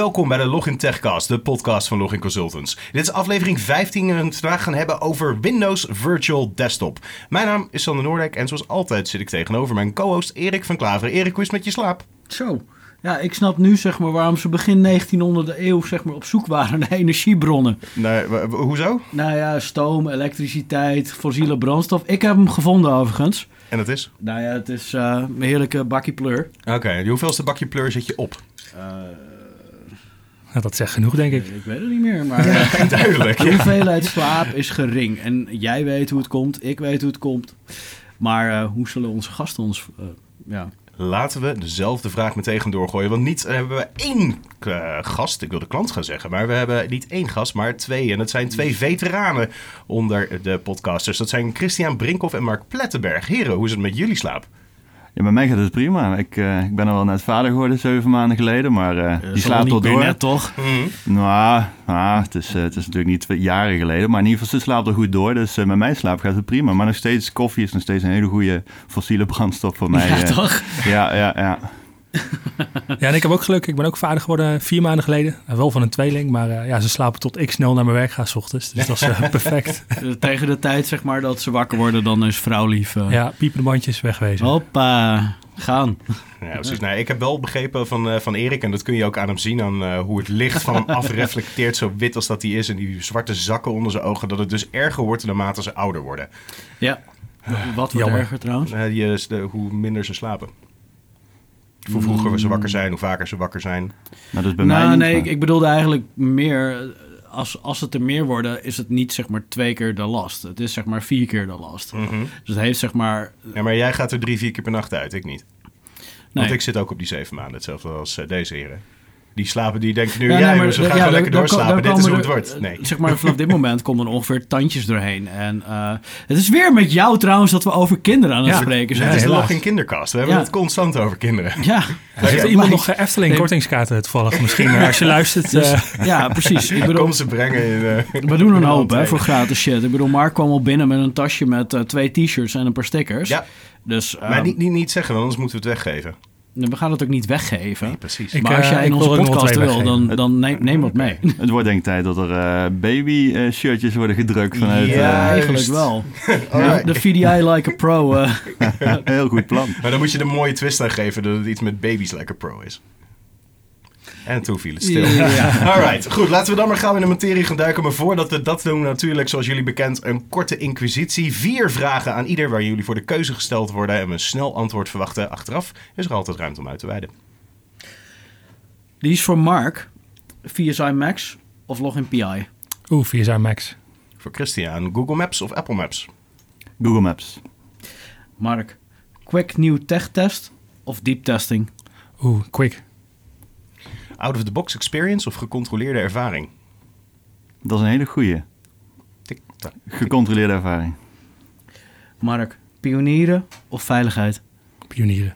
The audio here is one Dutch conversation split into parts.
Welkom bij de Login Techcast, de podcast van Login Consultants. Dit is aflevering 15 en we vandaag gaan hebben over Windows Virtual Desktop. Mijn naam is Sander Noordijk en zoals altijd zit ik tegenover mijn co-host Erik van Klaveren. Erik, hoe is het met je slaap? Zo. Ja, ik snap nu zeg maar waarom ze begin 1900 eeuw zeg maar op zoek waren naar energiebronnen. Nee, hoezo? Nou ja, stoom, elektriciteit, fossiele brandstof. Ik heb hem gevonden overigens. En dat is? Nou ja, het is eh een heerlijke bakkie pleur. Oké, hoeveelste bakje pleur zit je op? Nou, dat zegt genoeg, denk ik. Ik weet het niet meer, maar eh, Duidelijk. de hoeveelheid slaap is gering. En jij weet hoe het komt, ik weet hoe het komt. Maar eh, hoe zullen onze gasten ons... eh, ja. Laten we dezelfde vraag meteen gaan doorgooien. Want niet hebben we één eh, gast, ik wil de klant gaan zeggen, maar we hebben niet één gast, maar twee. En dat zijn twee veteranen onder de podcasters. Dat zijn Christian Brinkhoff en Mark Plettenberg. Heren, hoe is het met jullie slaap? Ja, bij mij gaat het prima. Ik, eh, ik ben al wel net vader geworden, zeven maanden geleden, maar eh, Dat die slaapt al door. net, toch? Nou, nou het, is, eh, het is natuurlijk niet twee jaren geleden, maar in ieder geval, ze slaapt er goed door. Dus eh, met mijn slaap gaat het prima. Maar nog steeds, koffie is nog steeds een hele goede fossiele brandstof voor mij. Ja, toch? Ja, ja, ja. Ja, en ik heb ook geluk. Ik ben ook vader geworden vier maanden geleden. Eh, Wel van een tweeling, maar eh, ja, ze slapen tot ik snel naar mijn werk ga s ochtends. Dus dat is eh, perfect. Eh, Tegen de tijd zeg maar dat ze wakker worden, dan is vrouw lief. eh, Ja, piepende bandjes wegwezen. Hoppa, gaan. Ja, precies. Nou, ik heb wel begrepen van, eh, van Erik, en dat kun je ook aan hem zien, aan eh, hoe het licht van hem afreflecteert, zo wit als dat hij is, en die zwarte zakken onder zijn ogen, dat het dus erger wordt naarmate ze ouder worden. Ja. Wat wordt Jammer. erger trouwens? Eh, die, hoe minder ze slapen. Hoe vroeger ze wakker zijn, hoe vaker ze wakker zijn. Maar dat is bij nou, mij niet. nee, maar- ik, ik bedoelde eigenlijk meer... Als, als het er meer worden, is het niet zeg maar twee keer de last. Het is zeg maar vier keer de last. Mhm. Dus het heeft zeg maar... Ja, maar jij gaat er drie, vier keer per nacht uit, ik niet. Want ik zit ook op die zeven maanden, hetzelfde als eh, deze heren. Die slapen, die denken nu, Ja, ja, nee, maar maar, ja, gaan lekker doorslapen, dit is hoe het wordt. Nee. Zeg maar, vanaf dit moment komen er ongeveer tandjes doorheen. En eh, het is weer met jou trouwens dat we over kinderen aan het Ja. spreken Het zijn. is Ja, nog geen kinderkast, we hebben Ja. het constant over kinderen. Ja, Heeft Ja, iemand nog Efteling Nee. kortingskaarten toevallig misschien? eh, als je luistert. eh, ja, precies. Ik bedoel, Kom ze brengen in... We doen een hoop hè, voor gratis shit. Ik bedoel, Mark kwam al binnen met een tasje met twee t-shirts en een paar stickers. Ja, Dus maar ehm, niet, niet, niet zeggen, want anders moeten we het weggeven. We gaan het ook niet weggeven. Nee, precies. Ik, maar als eh, jij ik in onze wil podcast wil, dan, dan neem, neem wat mee. Het wordt denk ik tijd dat er eh, baby eh, shirtjes worden gedrukt vanuit... Ja. eh, eigenlijk wel. Alright. De VDI Like a Pro. heel goed plan. Maar dan moet je de mooie twist aan geven dat het iets met baby's lekker pro is. En toen viel het stil. Ja. Alright, goed. Laten we dan maar gauw in de materie gaan duiken. Maar voordat we dat doen, natuurlijk, zoals jullie bekend, een korte inquisitie. Vier vragen aan ieder waar jullie voor de keuze gesteld worden. En we een snel antwoord verwachten. Achteraf is er altijd ruimte om uit te wijden. Die is voor Mark. VSI Max of Login PI. Oeh, VSI Max. Voor Christian, Google Maps of Apple Maps? Google Maps. Mark. Quick New Tech Test of Deep Testing. Oeh, quick. Out-of-the-box experience of gecontroleerde ervaring? Dat is een hele goede. Tik, tak. Gecontroleerde ervaring. Mark. Pionieren of veiligheid. Pionieren.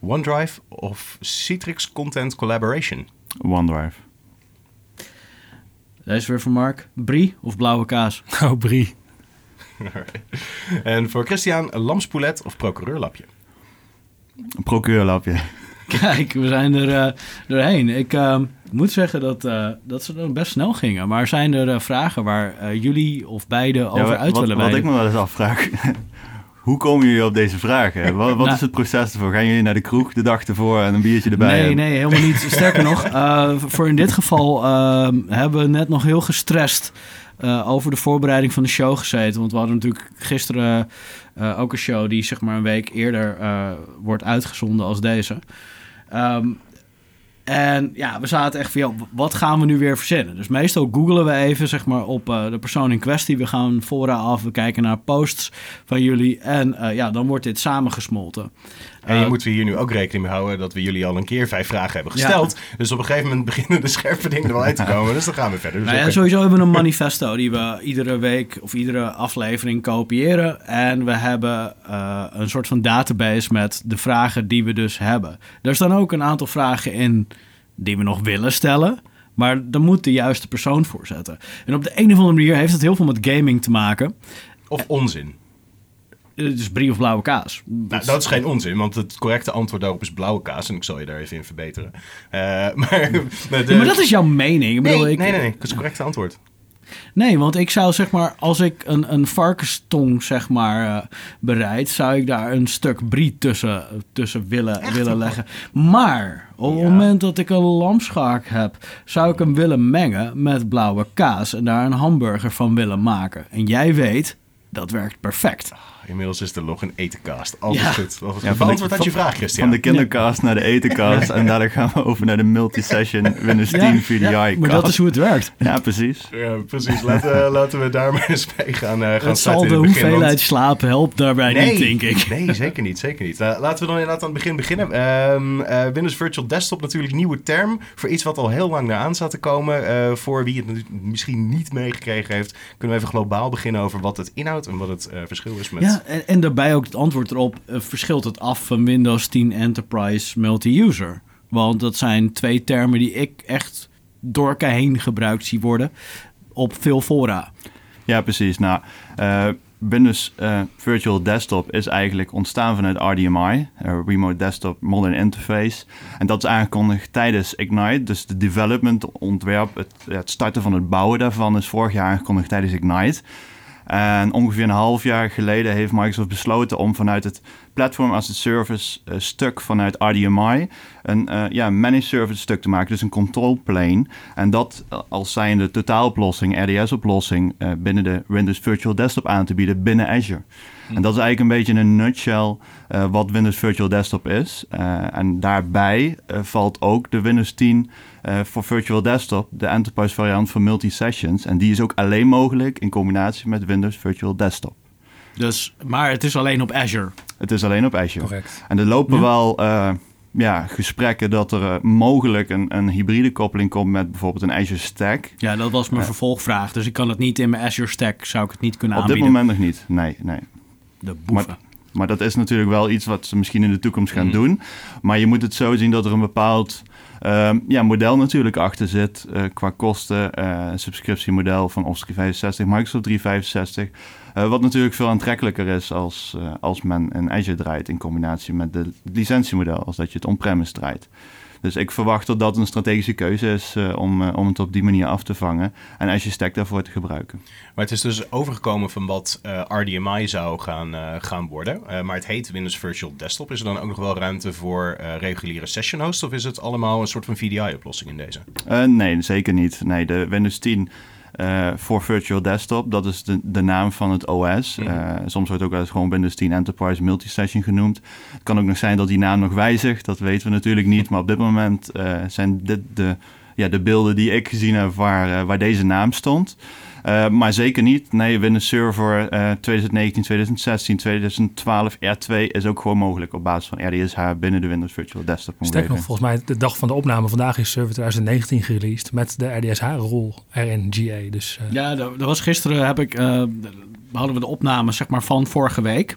OneDrive of Citrix Content Collaboration? OneDrive. Deze is weer voor Mark. Brie of blauwe kaas. Oh, Brie. En voor Christian, een lamspoulet of procureurlapje? Een procureurlapje. Kijk, we zijn er eh, doorheen. Ik eh, moet zeggen dat, eh, dat ze dan best snel gingen. Maar zijn er eh, vragen waar jullie of beide over uit wat, willen wat ik wijden? me wel eens afvraag. Hoe komen jullie op deze vragen? Wat, wat Nou. is het proces ervoor? Gaan jullie naar de kroeg de dag ervoor en een biertje erbij? Nee, En- nee, helemaal niet. Sterker nog, voor in dit geval eh, hebben we net nog heel gestrest over de voorbereiding van de show gezeten. Want we hadden natuurlijk gisteren ook een show die zeg maar een week eerder wordt uitgezonden als deze. Ehm, en ja, we zaten echt van, wat gaan we nu weer verzinnen? Dus meestal googelen we even zeg maar, op eh, de persoon in kwestie. We gaan fora af, we kijken naar posts van jullie. En eh, ja, dan wordt dit samengesmolten. En je Eh, moet hier nu ook rekening mee houden dat we jullie al een keer vijf vragen hebben Ja. gesteld. Dus op een gegeven moment beginnen de scherpe dingen er wel uit te komen. Dus dan gaan we verder. Dus Nou ja, sowieso hebben we een manifesto die we iedere week of iedere aflevering kopiëren. En we hebben eh, een soort van database met de vragen die we dus hebben. Er staan ook een aantal vragen in die we nog willen stellen. Maar daar moet de juiste persoon voor zetten. En op de een of andere manier heeft het heel veel met gaming te maken. Of onzin. Het is brie of blauwe kaas. Nou, dat is geen onzin, want het correcte antwoord daarop is blauwe kaas. En ik zal je daar even in verbeteren. Uh, maar, de, ja, maar dat is jouw mening. Ik bedoel, nee, ik, nee, nee, nee, dat is het correcte antwoord. Nee, want ik zou zeg maar, als ik een, een varkenstong zeg maar uh, bereid, zou ik daar een stuk brie tussen, tussen willen, Echt, willen leggen. Maar op het Ja. moment dat ik een lamschaak heb, zou ik hem willen mengen met blauwe kaas en daar een hamburger van willen maken. En jij weet, dat werkt perfect. Inmiddels is er nog een etencast. Altijd Ja. goed. Altijd Ja, goed. van de- Beantwoord had je vraag, Christian. Van de kindercast naar de etencast. En daarna gaan we over naar de multi-session Windows 10 VDI maar dat is hoe het werkt. Ja, precies. Ja, precies. Laten, laten we daar maar eens mee gaan, eh gaan Het zal starten de in het begin, want- hoeveelheid slaap helpt daarbij niet, denk ik. Nee, zeker niet. Zeker niet. Eh, laten we dan inderdaad aan het begin beginnen. Ehm, eh, Windows Virtual Desktop natuurlijk een nieuwe term voor iets wat al heel lang eraan zat te komen. Eh, voor wie het misschien niet meegekregen heeft, kunnen we even globaal beginnen over wat het inhoudt en wat het eh, verschil is met... Ja, en, en daarbij ook het antwoord erop. eh, verschilt het af van Windows 10 Enterprise Multi-User? Want dat zijn twee termen die ik echt door elkaar heen gebruikt zie worden op veel fora. Ja, precies. Nou, eh, Windows eh, Virtual Desktop is eigenlijk ontstaan vanuit RDMI, Remote Desktop Modern Interface. En dat is aangekondigd tijdens Ignite. Dus de development, ontwerp, het, het starten van het bouwen daarvan is vorig jaar aangekondigd tijdens Ignite. En ongeveer een half jaar geleden heeft Microsoft besloten om vanuit het Platform as a Service eh, stuk vanuit RDMI een eh, ja, managed service stuk te maken, dus een control plane. En dat eh, als zijnde totaaloplossing, RDS-oplossing binnen de Windows Virtual Desktop aan te bieden binnen Azure. En dat is eigenlijk een beetje in een nutshell wat Windows Virtual Desktop is. En daarbij valt ook de Windows 10 eh, voor Virtual Desktop, de enterprise variant van multi-sessions. En die is ook alleen mogelijk in combinatie met Windows Virtual Desktop. Dus, maar het is alleen op Azure. Het is alleen op Azure. Correct. En er lopen wel eh, ja, gesprekken dat er eh, mogelijk een, een hybride koppeling komt met bijvoorbeeld een Azure Stack. Ja, dat was mijn vervolgvraag. Dus ik kan het niet in mijn Azure Stack, zou ik het niet kunnen Op dit aanbieden. moment nog niet. Nee, nee. De boeven. Maar dat is natuurlijk wel iets wat ze misschien in de toekomst gaan Mhm. doen. Maar je moet het zo zien dat er een bepaald ehm, ja, model natuurlijk achter zit. eh, qua kosten, eh, een subscriptiemodel van Office 365, Microsoft 365. Eh, wat natuurlijk veel aantrekkelijker is als, eh, als men in Azure draait in combinatie met de licentiemodel. Als dat je het on-premise draait. Dus ik verwacht dat dat een strategische keuze is eh, om, om het op die manier af te vangen. En Azure Stack daarvoor te gebruiken. Maar het is dus overgekomen van wat eh, RDMI zou gaan, gaan worden. Maar het heet Windows Virtual Desktop. Is er dan ook nog wel ruimte voor reguliere session hosts? Of is het allemaal een soort van VDI-oplossing in deze? Nee, zeker niet. Nee, de Windows 10 eh, voor Virtual Desktop, dat is de, de naam van het OS. Mhm. Eh, soms wordt ook wel eens gewoon Windows 10 Enterprise Multisession genoemd. Het kan ook nog zijn dat die naam nog wijzigt, dat weten we natuurlijk niet. Maar op dit moment eh, zijn dit de, ja, de beelden die ik gezien heb waar, eh, waar deze naam stond. Eh, maar zeker niet. Nee, Windows Server eh, 2019, 2016, 2012, R2 is ook gewoon mogelijk op basis van RDSH binnen de Windows Virtual Desktop. Sterker nog, volgens mij de dag van de opname vandaag is Server 2019 gereleased met de RDSH-rol erin GA. Dus eh, Ja, dat, dat was gisteren heb ik, eh, hadden we de opname zeg maar, van vorige week.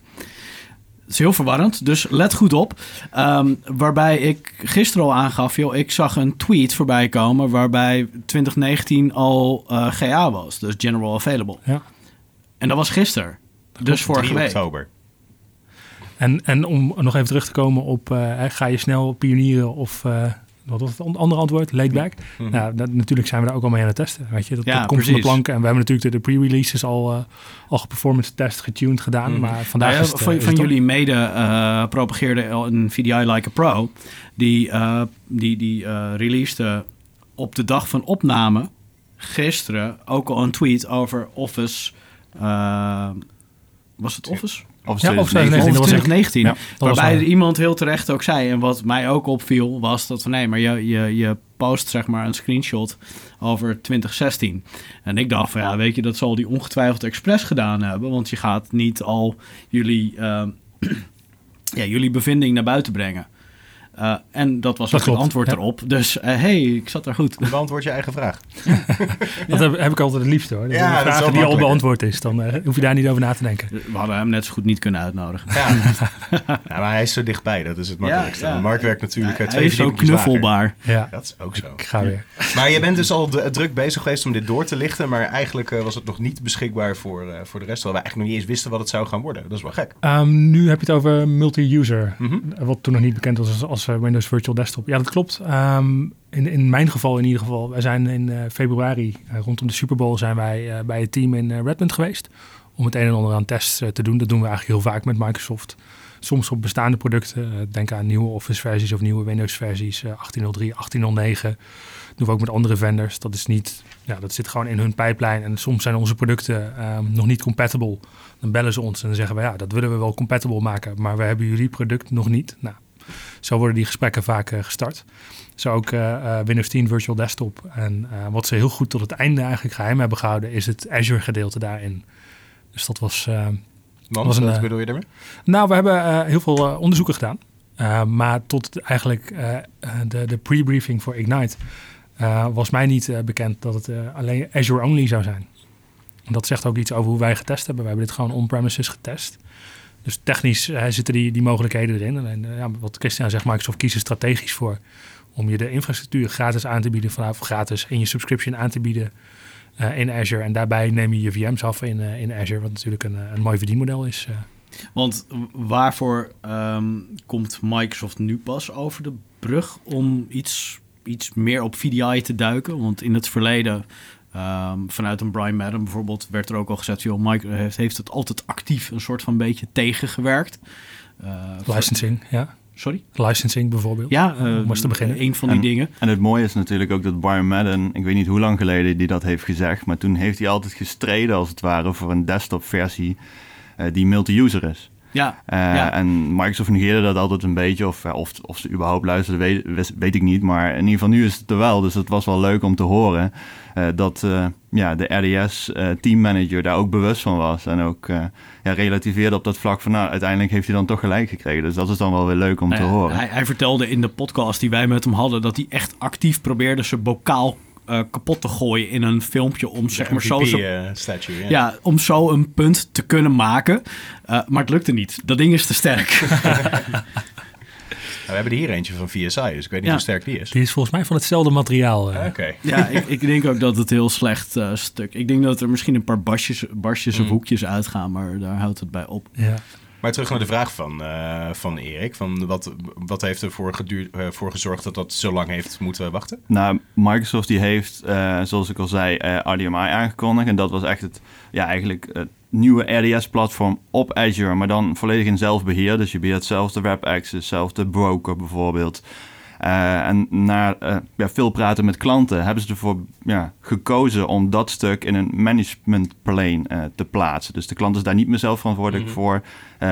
Het is heel verwarrend, dus let goed op. Ehm, waarbij ik gisteren al aangaf, joh, ik zag een tweet voorbij komen waarbij 2019 al eh, GA was, dus General Available. Ja. En dat was gisteren, dus vorige 3 week. oktober. En, en om nog even terug te komen op, eh, ga je snel pionieren of, eh, wat was het andere antwoord, laid back? Mhm. Nou, dat, natuurlijk zijn we daar ook al mee aan het testen, weet je. Dat, Ja, dat komt van de precies. plank en we hebben natuurlijk de, de pre-releases al, eh al geperformance test getuned gedaan, Mhm. maar vandaag Nou ja, is het, eh, van, is van het jullie mede eh propageerde een VDI Like a Pro. Die, eh die, die releasede op de dag van opname gisteren ook al een tweet over Office. was het Office? Of Ja, of 2019. 2019, dat was echt- 2019. Ja, dat was waarbij er iemand heel terecht ook zei. En wat mij ook opviel was dat van nee, maar je, je, je post zeg maar een screenshot over 2016. En ik dacht van ja, weet je, dat zal die ongetwijfeld expres gedaan hebben. Want je gaat niet al jullie, eh, ja, jullie bevinding naar buiten brengen. Uh, en dat was Dat ook het antwoord ja. erop. Dus hé, hey, ik zat er goed. Je beantwoord je eigen vraag. Dat heb, heb ik altijd het liefste hoor. Dat Ja, dat wel vragen die al beantwoord is. Dan eh, hoef je daar niet over na te denken. We hadden hem net zo goed niet kunnen uitnodigen. Ja. ja, maar hij is zo dichtbij, dat is het makkelijkste. Ja, ja. Mark werkt natuurlijk Hij eh, twee is zo lager. knuffelbaar. Ja, Dat is ook zo. ik ga weer. Maar je bent dus al druk bezig geweest om dit door te lichten. Maar eigenlijk eh, was het nog niet beschikbaar voor, eh, voor de rest. Terwijl we eigenlijk nog niet eens wisten wat het zou gaan worden. Dat is wel gek. Ehm, nu heb je het over multi-user. Mhm. Wat toen nog niet bekend was als, als eh, Windows Virtual Desktop. Ja, dat klopt. Ehm, in, in mijn geval in ieder geval. Wij zijn in eh, februari, eh, rondom de Super Bowl, zijn wij eh, bij het team in eh, Redmond geweest. Om het een en ander aan tests eh, te doen. Dat doen we eigenlijk heel vaak met Microsoft. Soms op bestaande producten. Eh, denk aan nieuwe Office versies of nieuwe Windows versies. eh 1803, 1809. doen we ook met andere vendors. Dat is niet, ja, dat zit gewoon in hun pijplijn. En soms zijn onze producten ehm, nog niet compatible. Dan bellen ze ons en dan zeggen we ja, dat willen we wel compatible maken, maar we hebben jullie product nog niet. Nou, zo worden die gesprekken vaak eh, gestart. Zo ook eh, eh, Windows 10 Virtual Desktop. En wat ze heel goed tot het einde eigenlijk geheim hebben gehouden, is het Azure gedeelte daarin. Dus dat was. Want, Was een, wat bedoel je daarmee? nou, we hebben heel veel onderzoeken gedaan. Maar tot eigenlijk de, de pre-briefing voor Ignite was mij niet bekend dat het alleen Azure only zou zijn. Dat zegt ook iets over hoe wij getest hebben. We hebben dit gewoon on-premises getest. Dus technisch uh, zitten die, die mogelijkheden erin. Alleen ja, wat Christian zegt, Microsoft kiest er strategisch voor om je de infrastructuur gratis aan te bieden, vanaf gratis in je subscription aan te bieden uh, in Azure. En daarbij neem je je VM's af in, in Azure, wat natuurlijk een, een mooi verdienmodel is. Want waarvoor um, komt Microsoft nu pas over de brug om iets, iets meer op VDI te duiken? Want in het verleden, um, vanuit een Brian Madden bijvoorbeeld, werd er ook al gezegd: joh, Microsoft heeft, heeft het altijd actief een soort van beetje tegengewerkt. Uh, Licensing, ja. Sorry? Licensing bijvoorbeeld. Ja, uh, om te beginnen. Een van die en, dingen. En het mooie is natuurlijk ook dat Brian Madden, ik weet niet hoe lang geleden die dat heeft gezegd, maar toen heeft hij altijd gestreden als het ware voor een desktop versie uh, die multi-user is. Ja, uh, ja, En Microsoft negeerde dat altijd een beetje. Of, of, of ze überhaupt luisterden, weet, weet, ik niet. Maar in ieder geval nu is het er wel. Dus het was wel leuk om te horen uh, dat ja, de RDS teammanager daar ook bewust van was. En ook ja, relativeerde op dat vlak van... nou, uiteindelijk heeft hij dan toch gelijk gekregen. Dus dat is dan wel weer leuk om nou te horen. Hij, hij, vertelde in de podcast die wij met hem hadden... dat hij echt actief probeerde zijn bokaal uh, kapot te gooien in een filmpje om zeg maar zo, zo uh, statue, yeah. ja, om zo een punt te kunnen maken. Uh, maar het lukte niet. Dat ding is te sterk. Nou, we hebben hier eentje van VSI, dus ik weet niet ja. hoe sterk die is. Die is volgens mij van hetzelfde materiaal. Oké. Okay. Ja, ik, ik, denk ook dat het heel slecht uh, stuk. Ik denk dat er misschien een paar basjes, barstjes mm. of hoekjes uitgaan, maar daar houdt het bij op. Ja. Maar terug naar de vraag van, uh, van Erik. Van wat, wat heeft ervoor geduurd, uh, voor gezorgd dat dat zo lang heeft moeten wachten? Nou, Microsoft die heeft, uh, zoals ik al zei, RDMI aangekondigd. En dat was echt het, ja, eigenlijk het nieuwe RDS-platform op Azure. Maar dan volledig in zelfbeheer. Dus je beheert zelf de web access, zelf de broker bijvoorbeeld. Uh, en na uh, ja, veel praten met klanten hebben ze ervoor ja, gekozen om dat stuk in een management plane uh, te plaatsen. Dus de klant is daar niet meer zelf verantwoordelijk mm -hmm. voor,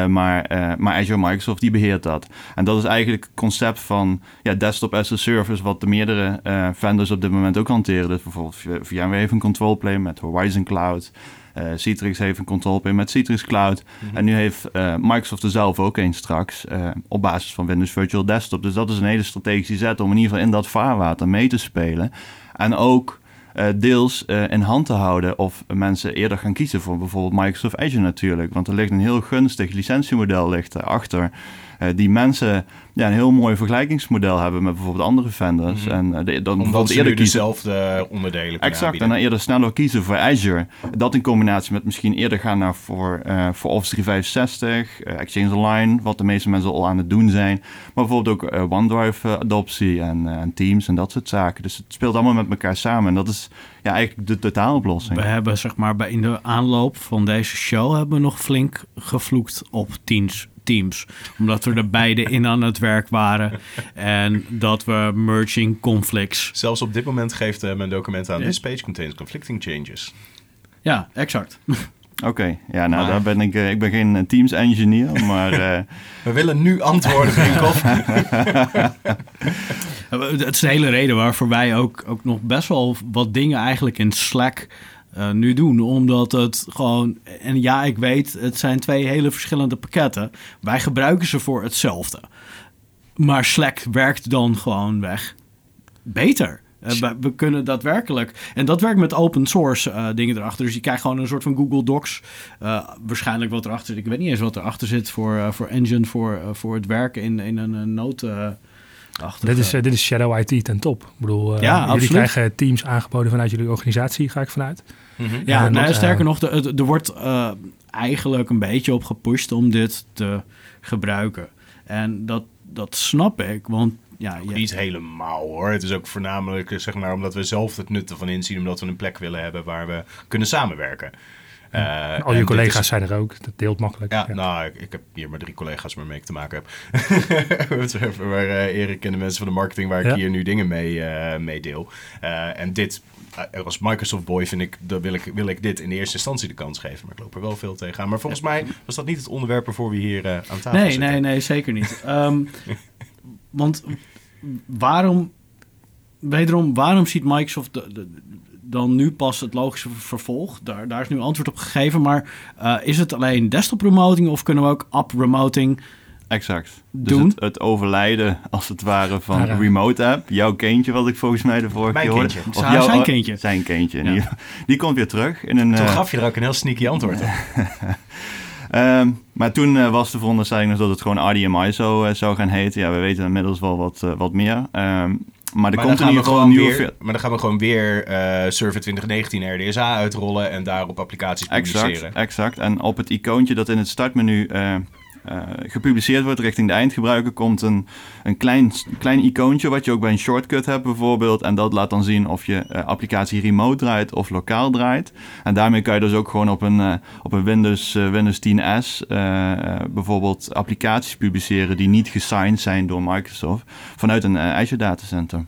maar, maar Azure Microsoft die beheert dat. En dat is eigenlijk het concept van ja, desktop as a service, wat de meerdere vendors op dit moment ook hanteren. Dus bijvoorbeeld VMware heeft een control plane met Horizon Cloud. Uh, Citrix heeft een control plane met Citrix Cloud. Mm -hmm. En nu heeft uh, Microsoft er zelf ook een straks uh, op basis van Windows Virtual Desktop. Dus dat is een hele strategische zet om in ieder geval in dat vaarwater mee te spelen. En ook deels in hand te houden of mensen eerder gaan kiezen voor bijvoorbeeld Microsoft Azure natuurlijk. Want er ligt een heel gunstig licentiemodel ligt erachter. Die mensen ja, een heel mooi vergelijkingsmodel hebben met bijvoorbeeld andere vendors. Mhm. Mm -hmm. En de, dan Omdat ze eerder dezelfde onderdelen Exact, en dan eerder sneller kiezen voor Azure. Dat in combinatie met misschien eerder gaan naar voor, uh, voor Office 365, uh, Exchange Online, wat de meeste mensen al aan het doen zijn. Maar bijvoorbeeld ook uh, OneDrive-adoptie en, en, Teams en dat soort zaken. Dus het speelt allemaal met elkaar samen. En dat is ja, eigenlijk de totaaloplossing. We hebben zeg maar bij in de aanloop van deze show hebben we nog flink gevloekt op Teams teams. Omdat we er beide in aan het werk waren. En dat we merging conflicts. Zelfs op dit moment geeft uh, mijn document aan... This page contains conflicting changes. Ja, exact. Oké, okay. ja, nou, maar... daar ben ik, uh, ik ben geen Teams engineer, maar... Uh... We willen nu antwoorden, Brinkhoff. Het is de hele reden waarvoor wij ook, ook nog best wel wat dingen eigenlijk in Slack uh, nu doen. Omdat het gewoon... En ja, ik weet, het zijn twee hele verschillende pakketten. Wij gebruiken ze voor hetzelfde. maar Slack werkt dan gewoon weg beter. Uh, we, kunnen daadwerkelijk. En dat werkt met open source uh, dingen erachter. Dus je krijgt gewoon een soort van Google Docs. Waarschijnlijk wat erachter zit. Ik weet niet eens wat erachter zit voor, voor Engine, voor, voor het werken in, in een, een Dit is, dit is Shadow IT ten top. Ik bedoel, ja, jullie absoluut. krijgen teams aangeboden vanuit jullie organisatie, ga ik vanuit. Mm -hmm. Ja, nou, sterker nog, er wordt eigenlijk een beetje op gepusht om dit te gebruiken. En dat, dat snap ik, want ja, ja. Niet helemaal hoor. Het is ook voornamelijk zeg maar, omdat we zelf het nut ervan inzien. Omdat we een plek willen hebben waar we kunnen samenwerken. Uh, Al je collega's zijn er ook. Dat deelt makkelijk. Ja, nou, ik, ik, heb hier maar drie collega's waarmee ik te maken heb. waar uh, Erik en de mensen van de marketing waar ik hier nu dingen mee, uh, mee deel. en dit, als Microsoft boy vind ik, dan wil ik, wil ik dit in eerste instantie de kans geven. Maar ik loop er wel veel tegenaan. Maar volgens mij was dat niet het onderwerp waarvoor we hier aan tafel nee, zitten. Nee, nee, zeker niet. um, want waarom, wederom, waarom ziet Microsoft de, dan nu pas het logische vervolg? Daar, daar is nu antwoord op gegeven. Maar uh, is het alleen desktop remoting of kunnen we ook app remoting Exact. Dus doen? Het, het, overlijden, als het ware, van ja, remote app. Jouw kindje, wat ik volgens mij de vorige keer hoorde. Of jouw, zijn kindje. Zijn kindje. Ja. Die, die, komt weer terug. In een, Toen uh, gaf je er ook een heel sneaky antwoord op. Um, maar toen uh, was de veronderstelling nog dat het gewoon RDMI zou, uh, zou gaan heten. Ja, we weten inmiddels wel wat, uh, wat meer. Um, maar er maar komt geval een nieuwe... Weer, maar dan gaan we gewoon weer Server 2019 RDSA uitrollen en daarop applicaties publiceren. Exact, exact. En op het icoontje dat in het startmenu uh, gepubliceerd wordt richting de eindgebruiker, komt een, een klein, klein icoontje wat je ook bij een shortcut hebt bijvoorbeeld. En dat laat dan zien of je uh, applicatie remote draait of lokaal draait. En daarmee kan je dus ook gewoon op een, uh, op een Windows, Windows 10S bijvoorbeeld applicaties publiceren die niet gesigned zijn door Microsoft vanuit een Azure datacenter.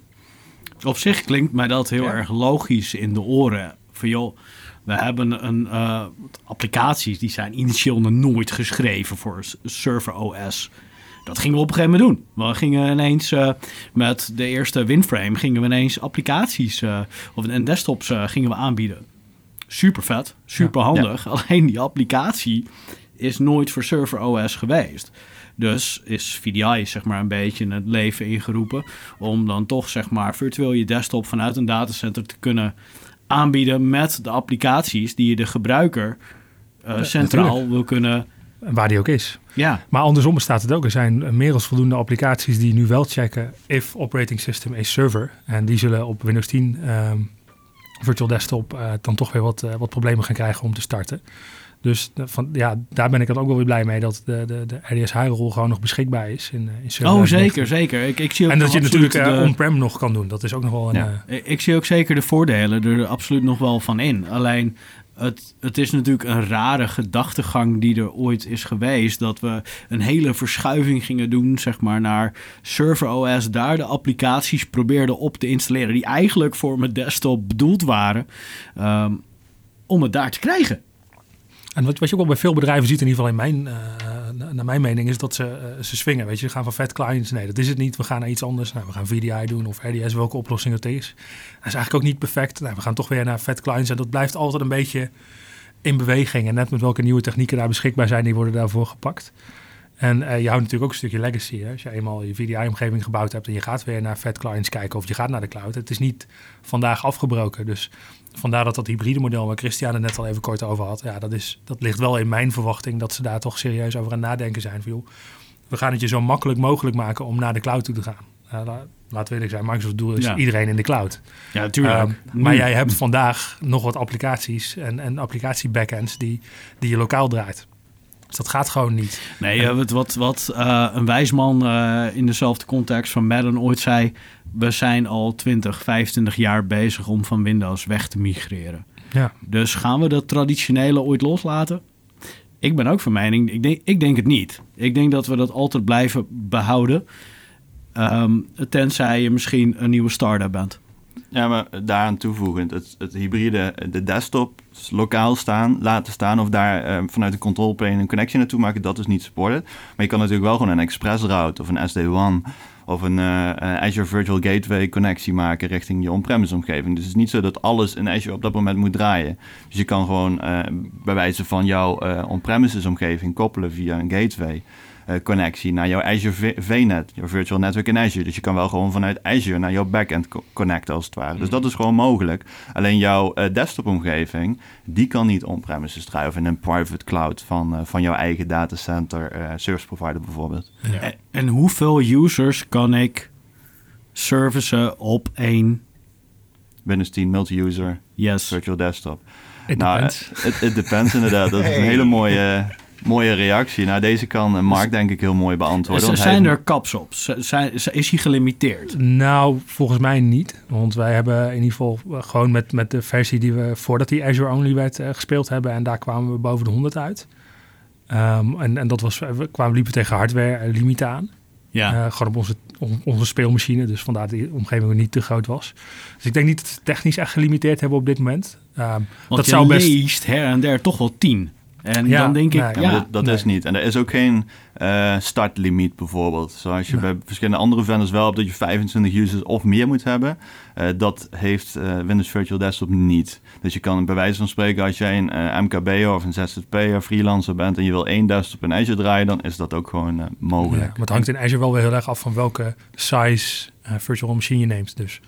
Op zich klinkt mij dat heel ja. erg logisch in de oren. Van joh, we hebben een, uh, applicaties die zijn initieel nog nooit geschreven voor server OS. Dat gingen we op een gegeven moment doen. We gingen ineens uh, met de eerste WinFrame gingen we ineens applicaties uh, of en desktops gingen we aanbieden. Super vet, super handig. Ja. Alleen die applicatie is nooit voor server OS geweest. Dus is VDI zeg maar een beetje in het leven ingeroepen om dan toch zeg maar virtueel je desktop vanuit een datacenter te kunnen aanbieden met de applicaties die je de gebruiker uh, centraal natuurlijk. wil kunnen. Waar die ook is. Ja. Maar andersom bestaat het ook. Er zijn meer dan voldoende applicaties die nu wel checken if operating system is server. En die zullen op Windows 10 um, virtual desktop uh, dan toch weer wat, uh, wat problemen gaan krijgen om te starten. Dus van, ja, daar ben ik dan ook wel weer blij mee dat de, de, de RDS-rol gewoon nog beschikbaar is. In, in oh, zeker, zeker. Ik, ik zie ook en dat je natuurlijk de... on-prem nog kan doen. Dat is ook nog wel een... Ja. Uh... Ik zie ook zeker de voordelen er absoluut nog wel van in. Alleen, het, het is natuurlijk een rare gedachtegang die er ooit is geweest. Dat we een hele verschuiving gingen doen, zeg maar, naar server OS. Daar de applicaties probeerden op te installeren die eigenlijk voor mijn desktop bedoeld waren. Um, om het daar te krijgen. En wat, je ook wel bij veel bedrijven ziet, in ieder geval in mijn, uh, naar mijn mening, is dat ze, uh, ze swingen. Weet je, ze gaan van vet clients. Nee, dat is het niet. We gaan naar iets anders. Nou, we gaan VDI doen of RDS, welke oplossing het is. Dat is eigenlijk ook niet perfect. Nou, we gaan toch weer naar vet clients. En dat blijft altijd een beetje in beweging. En net met welke nieuwe technieken daar beschikbaar zijn, die worden daarvoor gepakt. En uh, je houdt natuurlijk ook een stukje legacy. Hè? Als je eenmaal je VDI-omgeving gebouwd hebt en je gaat weer naar vet clients kijken of je gaat naar de cloud. Het is niet vandaag afgebroken. Dus vandaar dat dat hybride model waar Christian het net al even kort over had. Ja, dat, is, dat ligt wel in mijn verwachting dat ze daar toch serieus over aan nadenken zijn. Van, joh, we gaan het je zo makkelijk mogelijk maken om naar de cloud toe te gaan. Uh, laten we eerlijk zijn, Microsoft doel is ja. iedereen in de cloud. Ja, natuurlijk. Um, maar jij hebt vandaag nog wat applicaties en, en applicatie-backends die, die je lokaal draait. Dus dat gaat gewoon niet. Nee, en, wat, wat, wat uh, een wijsman uh, in dezelfde context van Madden ooit zei... we zijn al 20, 25 jaar bezig om van Windows weg te migreren. Ja. Dus gaan we dat traditionele ooit loslaten? Ik ben ook van mening, ik denk, ik denk het niet. Ik denk dat we dat altijd blijven behouden... Um, tenzij je misschien een nieuwe start-up bent. Ja, maar daaraan toevoegend, het, het hybride, de desktop lokaal staan, laten staan of daar uh, vanuit de control plane een connectie naartoe maken, dat is niet supported. Maar je kan natuurlijk wel gewoon een express route of een SD-WAN of een uh, Azure Virtual Gateway connectie maken richting je on-premise omgeving. Dus het is niet zo dat alles in Azure op dat moment moet draaien. Dus je kan gewoon bij wijze van jouw on-premises omgeving koppelen via een gateway. Eh, connectie naar jouw Azure V- VNet, jouw Virtual Network in Azure. Dus je kan wel gewoon vanuit Azure naar jouw backend co- connecten als het ware. Dus dat is gewoon mogelijk. Alleen jouw eh, desktop-omgeving, die kan niet on-premises draaien of in een private cloud van, eh, van jouw eigen datacenter eh, service provider bijvoorbeeld. En, en hoeveel users kan ik servicen op één Windows 10 multi-user yes? virtual desktop. It nou, depends. het het depends inderdaad. Dat is een hele mooie, mooie reactie. Nou, deze kan eh, Mark denk ik heel mooi beantwoorden. Zijn hij- er caps op? Z- zijn, is hij gelimiteerd? Nou, volgens mij niet. Want wij hebben in ieder geval eh, gewoon met, met de versie die we voordat die Azure Only werd eh, gespeeld hebben. En daar kwamen we boven de 100 uit. Ehm, en, en dat was, we kwamen liepen tegen hardware limieten aan. Ja. Eh, gewoon op onze, on- onze speelmachine. Dus vandaar dat die omgeving niet te groot was. Dus ik denk niet dat ze technisch echt gelimiteerd hebben op dit moment. Ehm, Want dat je zou best... leest her en der toch wel tien. En Ja, dan denk ik, nee, Ja, dat, dat nee. is niet. En er is ook geen eh, startlimiet bijvoorbeeld. Zoals je bij verschillende andere vendors wel hebt dat je 25 users of meer moet hebben. Eh, dat heeft eh, Windows Virtual Desktop niet. Dus je kan bij wijze van spreken als jij een eh, MKB'er of een ZZP'er freelancer bent en je wil één desktop in Azure draaien, dan is dat ook gewoon eh, Ja, mogelijk. maar het hangt in Azure wel weer heel erg af van welke size eh, virtual machine je neemt. Dus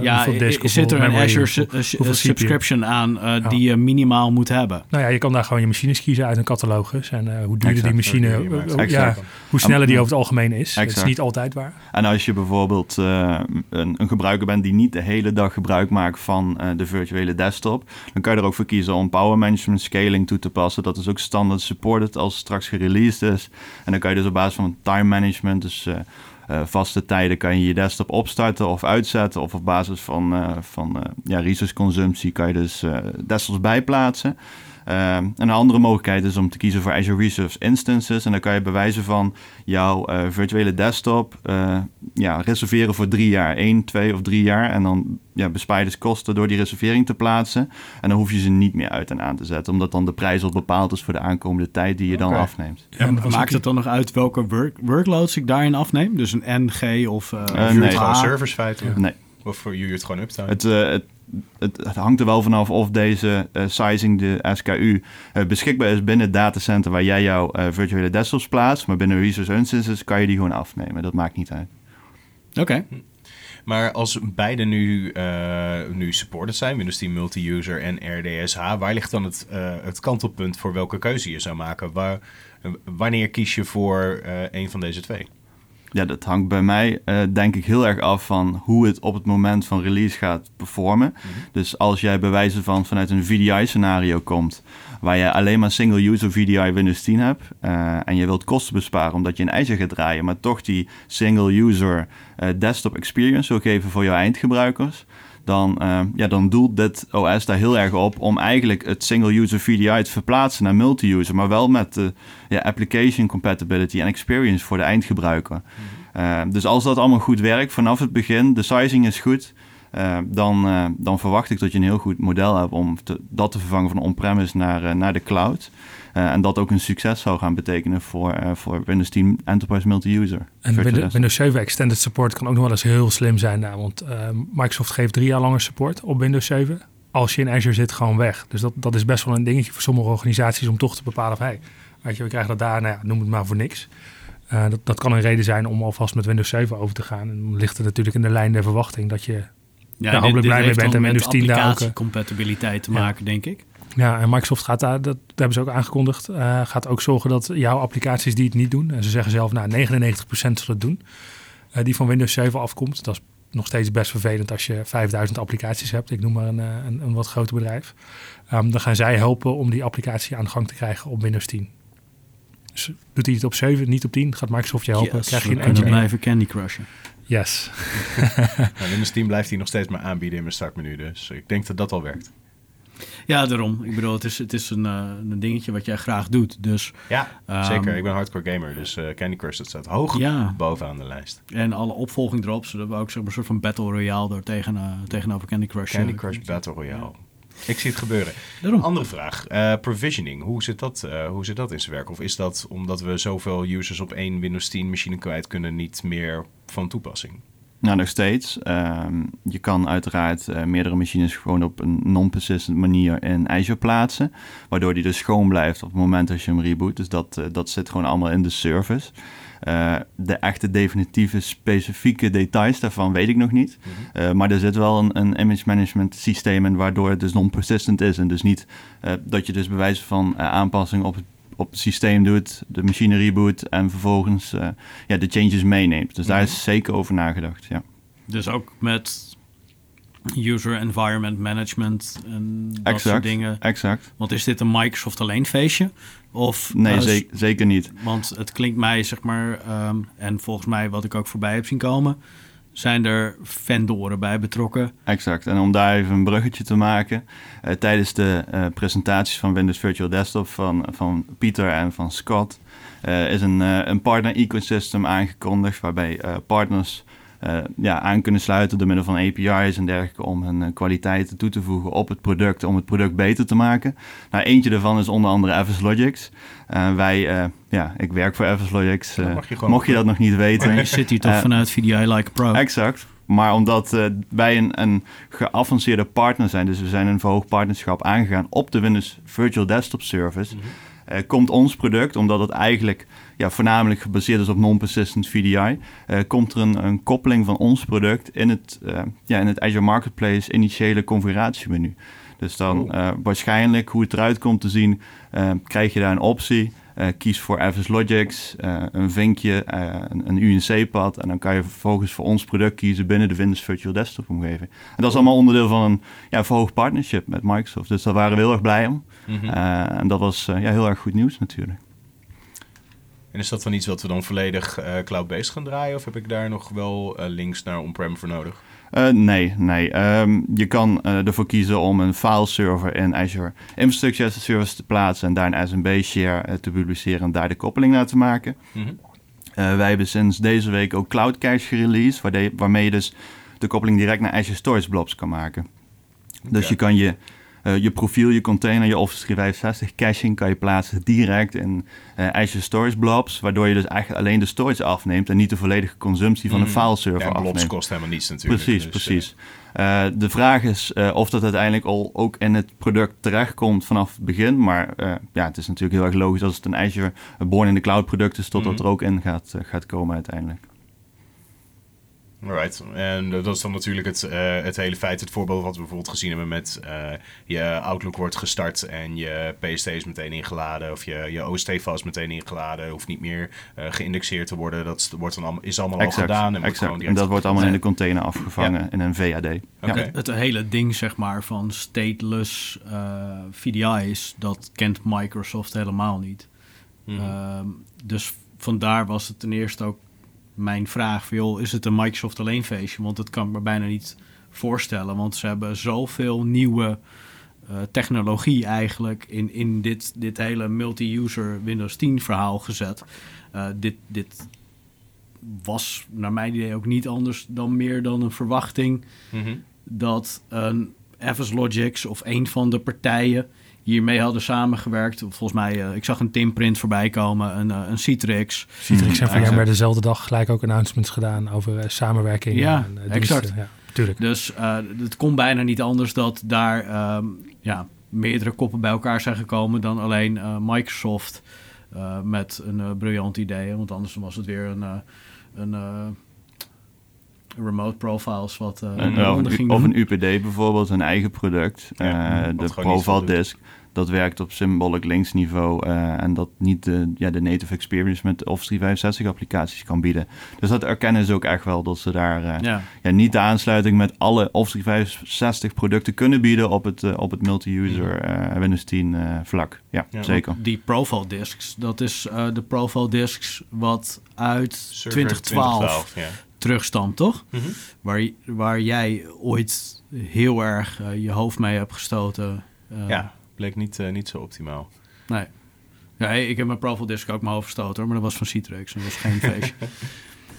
ja, i- hoeveel zit er een Azure su- eh, su- hoeveel eh, CPU. subscription aan eh, Ja. die je minimaal moet hebben? Nou ja, je kan daar gewoon je machines kiezen uit een catalogus. En eh, hoe duurder die machine, eh, ja, hoe sneller die over het algemeen is. Het is niet altijd waar. En als je bijvoorbeeld eh, een, een gebruiker bent die niet de hele dag gebruik maakt van eh, de virtuele desktop, dan kan je er ook voor kiezen om power management scaling toe te passen. Dat is ook standaard supported als het straks gereleased is. En dan kan je dus op basis van time management, dus eh, vaste tijden, kan je je desktop opstarten of uitzetten. Of op basis van, eh, van eh, ja, resource consumptie kan je dus desktops bijplaatsen. Eh, en een andere mogelijkheid is om te kiezen voor Azure Reserve Instances. En dan kan je bij wijze van jouw eh, virtuele desktop eh, ja, reserveren voor drie jaar. één, twee of drie jaar. En dan ja, bespaar je dus kosten door die reservering te plaatsen. En dan hoef je ze niet meer uit en aan te zetten. Omdat dan de prijs al bepaald is voor de aankomende tijd die je dan afneemt. En maakt ik- het dan nog uit welke work- workloads ik daarin afneem? Dus een NG of Je nee. feitelijk. Nee. Of voor je huurt gewoon uptime. Het, eh, het, het, het hangt er wel vanaf of deze eh, sizing, de SKU, eh, beschikbaar is binnen het datacenter waar jij jouw eh, virtuele desktops plaatst. Maar binnen Resource Instances kan je die gewoon afnemen. Dat maakt niet uit. Oké. Maar als beide nu, eh, nu supported zijn, Windows 10 Multi-User en RDSH, waar ligt dan het, eh, het kantelpunt voor welke keuze je zou maken? Waar, wanneer kies je voor eh, een van deze twee? Ja, dat hangt bij mij eh, denk ik heel erg af van hoe het op het moment van release gaat performen. Dus als jij bij wijze van vanuit een VDI-scenario komt, waar je alleen maar single-user VDI Windows 10 hebt eh, en je wilt kosten besparen omdat je in Azure gaat draaien, maar toch die single-user eh, desktop experience wil geven voor jouw eindgebruikers, dan, eh, ja, dan doelt dit OS daar heel erg op om eigenlijk het single-user VDI te verplaatsen naar multi-user, maar wel met de ja, application compatibility en experience voor de eindgebruiker. Uh, dus als dat allemaal goed werkt vanaf het begin, de sizing is goed, uh, dan, uh, dan verwacht ik dat je een heel goed model hebt om te, dat te vervangen van on-premise naar, uh, naar de cloud. Uh, en dat ook een succes zou gaan betekenen voor, uh, voor Windows 10 Enterprise Multi-User. En Windows, Windows 7 Extended Support kan ook nog wel eens heel slim zijn daar. Want uh, Microsoft geeft drie jaar langer support op Windows 7. Als je in Azure zit, gewoon weg. Dus dat, dat is best wel een dingetje voor sommige organisaties om toch te bepalen van... Hey, weet je, we krijgen dat daar, nou ja, noem het maar voor niks. Uh, dat, dat kan een reden zijn om alvast met Windows 7 over te gaan. En dan ligt het natuurlijk in de lijn der verwachting dat je Ja, daar hopelijk blij mee bent en Windows 10 daar ook... compatibiliteit te maken, denk ik. Ja, en Microsoft gaat daar, dat, dat hebben ze ook aangekondigd, uh, gaat ook zorgen dat jouw applicaties die het niet doen, en ze zeggen zelf, nou 99% zal het doen, uh, die van Windows 7 afkomt. Dat is nog steeds best vervelend als je 5000 applicaties hebt. Ik noem maar een, een, een wat groter bedrijf. Um, dan gaan zij helpen om die applicatie aan de gang te krijgen op Windows 10. Dus doet hij het op 7, niet op 10, gaat Microsoft je helpen. Yes, krijg je een engine blijven Candy Crushen. Yes. nou, Windows 10 blijft hij nog steeds maar aanbieden in mijn startmenu. Dus ik denk dat dat al werkt. Ja, daarom. Ik bedoel, het is, het is een, uh, een dingetje wat jij graag doet. Dus, ja, um, zeker. Ik ben hardcore gamer. Dus uh, Candy Crush dat staat hoog ja. bovenaan de lijst. En alle opvolging erop, zodat we ook zeg maar, een soort van Battle Royale door tegen, uh, tegenover Candy Crush... Candy Crush Battle Royale. Ik zie het gebeuren. Daarom. Andere vraag. Uh, provisioning. Hoe zit, dat, uh, hoe zit dat in zijn werk? Of is dat omdat we zoveel users op één Windows 10 machine kwijt kunnen niet meer van toepassing? Nou, nog steeds. Ehm, je kan uiteraard eh, meerdere machines gewoon op een non-persistent manier in Azure plaatsen. Waardoor die dus schoon blijft op het moment dat je hem reboot. Dus dat, eh, dat zit gewoon allemaal in de service. Eh, de echte definitieve specifieke details daarvan weet ik nog niet. Eh, maar er zit wel een, een image management systeem in waardoor het dus non-persistent is. En dus niet dat je dus bij wijze van eh, aanpassing op het, op het systeem doet, de machine reboot en vervolgens eh, ja, de changes meeneemt. Dus daar Mhm. is zeker over nagedacht. Ja. Dus ook met user environment management en dat Exact. soort dingen. Exact. Want is dit een Microsoft alleen feestje? Of, Nee, ze- zeker niet. Want het klinkt mij, zeg maar, ehm, en volgens mij wat ik ook voorbij heb zien komen, zijn er vendoren bij betrokken. Exact. En om daar even een bruggetje te maken. eh, tijdens de eh, presentaties van Windows Virtual Desktop van, van Pieter en van Scott... eh, is een, een partner ecosystem aangekondigd... waarbij partners ja, aan kunnen sluiten door middel van API's en dergelijke... om hun eh, kwaliteiten toe te voegen op het product... om het product beter te maken. Nou, eentje daarvan is onder andere Fs Logics. Eh, wij, eh, ja, ik werk voor Fs Logics. Eh, je mocht je dat nog niet weten... Je zit hier toch Eh, vanuit VDI Like a Pro. Exact. Maar omdat eh, wij een, een geavanceerde partner zijn, dus we zijn een verhoogd partnerschap aangegaan op de Windows Virtual Desktop Service, eh, komt ons product, omdat het eigenlijk ja, voornamelijk gebaseerd is op non-persistent VDI, eh, komt er een, een koppeling van ons product in het, eh, ja, in het Azure Marketplace initiële configuratiemenu. Dus dan eh, waarschijnlijk hoe het eruit komt te zien, krijg je daar een optie. Kies voor FS Logics, een vinkje, een, een UNC-pad. En dan kan je vervolgens voor ons product kiezen binnen de Windows Virtual Desktop omgeving. En dat is allemaal onderdeel van een ja, verhoogd partnership met Microsoft. Dus daar waren we heel erg blij om. Mhm. En dat was ja, heel erg goed nieuws natuurlijk. En is dat dan iets wat we dan volledig eh, cloud-based gaan draaien? Of heb ik daar nog wel eh, links naar on-prem voor nodig? Eh, nee, nee. Ehm, je kan ervoor kiezen om een fileserver in Azure Infrastructure as a Service te plaatsen en daar een SMB share eh, te publiceren en daar de koppeling naar te maken. Mhm. Wij hebben sinds deze week ook Cloud Cache gereleased, waarmee je dus de koppeling direct naar Azure Storage Blobs kan maken. Dus je kan je, eh, je profiel, je container, je Office 365 caching kan je plaatsen direct in eh, Azure Storage Blobs, waardoor je dus eigenlijk alleen de storage afneemt en niet de volledige consumptie van Mhm. een fileserver Ja, en blobs afneemt. kost helemaal niets natuurlijk. Precies, dus, precies. Eh, de vraag is of dat uiteindelijk al ook in het product terechtkomt vanaf het begin. Maar ja, het is natuurlijk heel erg logisch als het een Azure Born in the Cloud product is, tot dat Mhm. er ook in gaat, gaat komen uiteindelijk. Eh, Alright. En dat is dan natuurlijk het, eh, het hele feit, het voorbeeld wat we bijvoorbeeld gezien hebben met eh, je Outlook wordt gestart en je PST is meteen ingeladen of je, je OST-file is meteen ingeladen, hoeft niet meer eh, geïndexeerd te worden. Dat is- wordt dan allemaal, is allemaal al gedaan. En, exact. en dat wordt allemaal in de container afgevangen in een VAD. Ja. Het, het hele ding, zeg maar, van stateless eh, VDI's, dat kent Microsoft helemaal niet. Mhm. Ehm, dus vandaar was het ten eerste ook mijn vraag: van, joh, is het een Microsoft alleen feestje? Want dat kan ik me bijna niet voorstellen, want ze hebben zoveel nieuwe eh, technologie eigenlijk in, in dit, dit hele multi-user Windows 10 verhaal gezet. Eh, dit, dit was naar mijn idee ook niet anders dan meer dan een verwachting Mhm. dat een FS Logics of een van de partijen hiermee hadden samengewerkt. Volgens mij, eh, ik zag een Timprint voorbij komen, een, eh, een Citrix. Citrix en Ja, VMware exact. dezelfde dag gelijk ook announcements gedaan over eh, samenwerking. Ja, en, exact. Ja, tuurlijk. Dus eh, het kon bijna niet anders dat daar ehm, ja, meerdere koppen bij elkaar zijn gekomen dan alleen eh, Microsoft eh, met een eh, briljant idee. Want anders was het weer een, eh, een eh, remote profiles wat eh En, een of, een, ging of doen. een UPD bijvoorbeeld, een eigen product. Ja, Eh, de profile doet. disk, dat werkt op symbolic links niveau eh, en dat niet de, ja, de native experience met Office 365 applicaties kan bieden. Dus dat erkennen ze ook echt wel, dat ze daar eh, Ja. ja, niet de aansluiting met alle Office 365 producten kunnen bieden op het, eh, op het multi-user Windows 10 eh, vlak. Ja, Ja, zeker. Die profile disks, dat is eh, de profile disks wat uit Server 2012, 2012, ja. terugstamt, toch? Mhm. Waar, waar jij ooit heel erg je hoofd mee hebt gestoten. eh, ja, bleek niet, eh, niet zo optimaal. Nee. Ja, ik heb mijn profile disk ook hoofd gestoten, hoor, maar dat was van Citrix. Dat was geen feestje.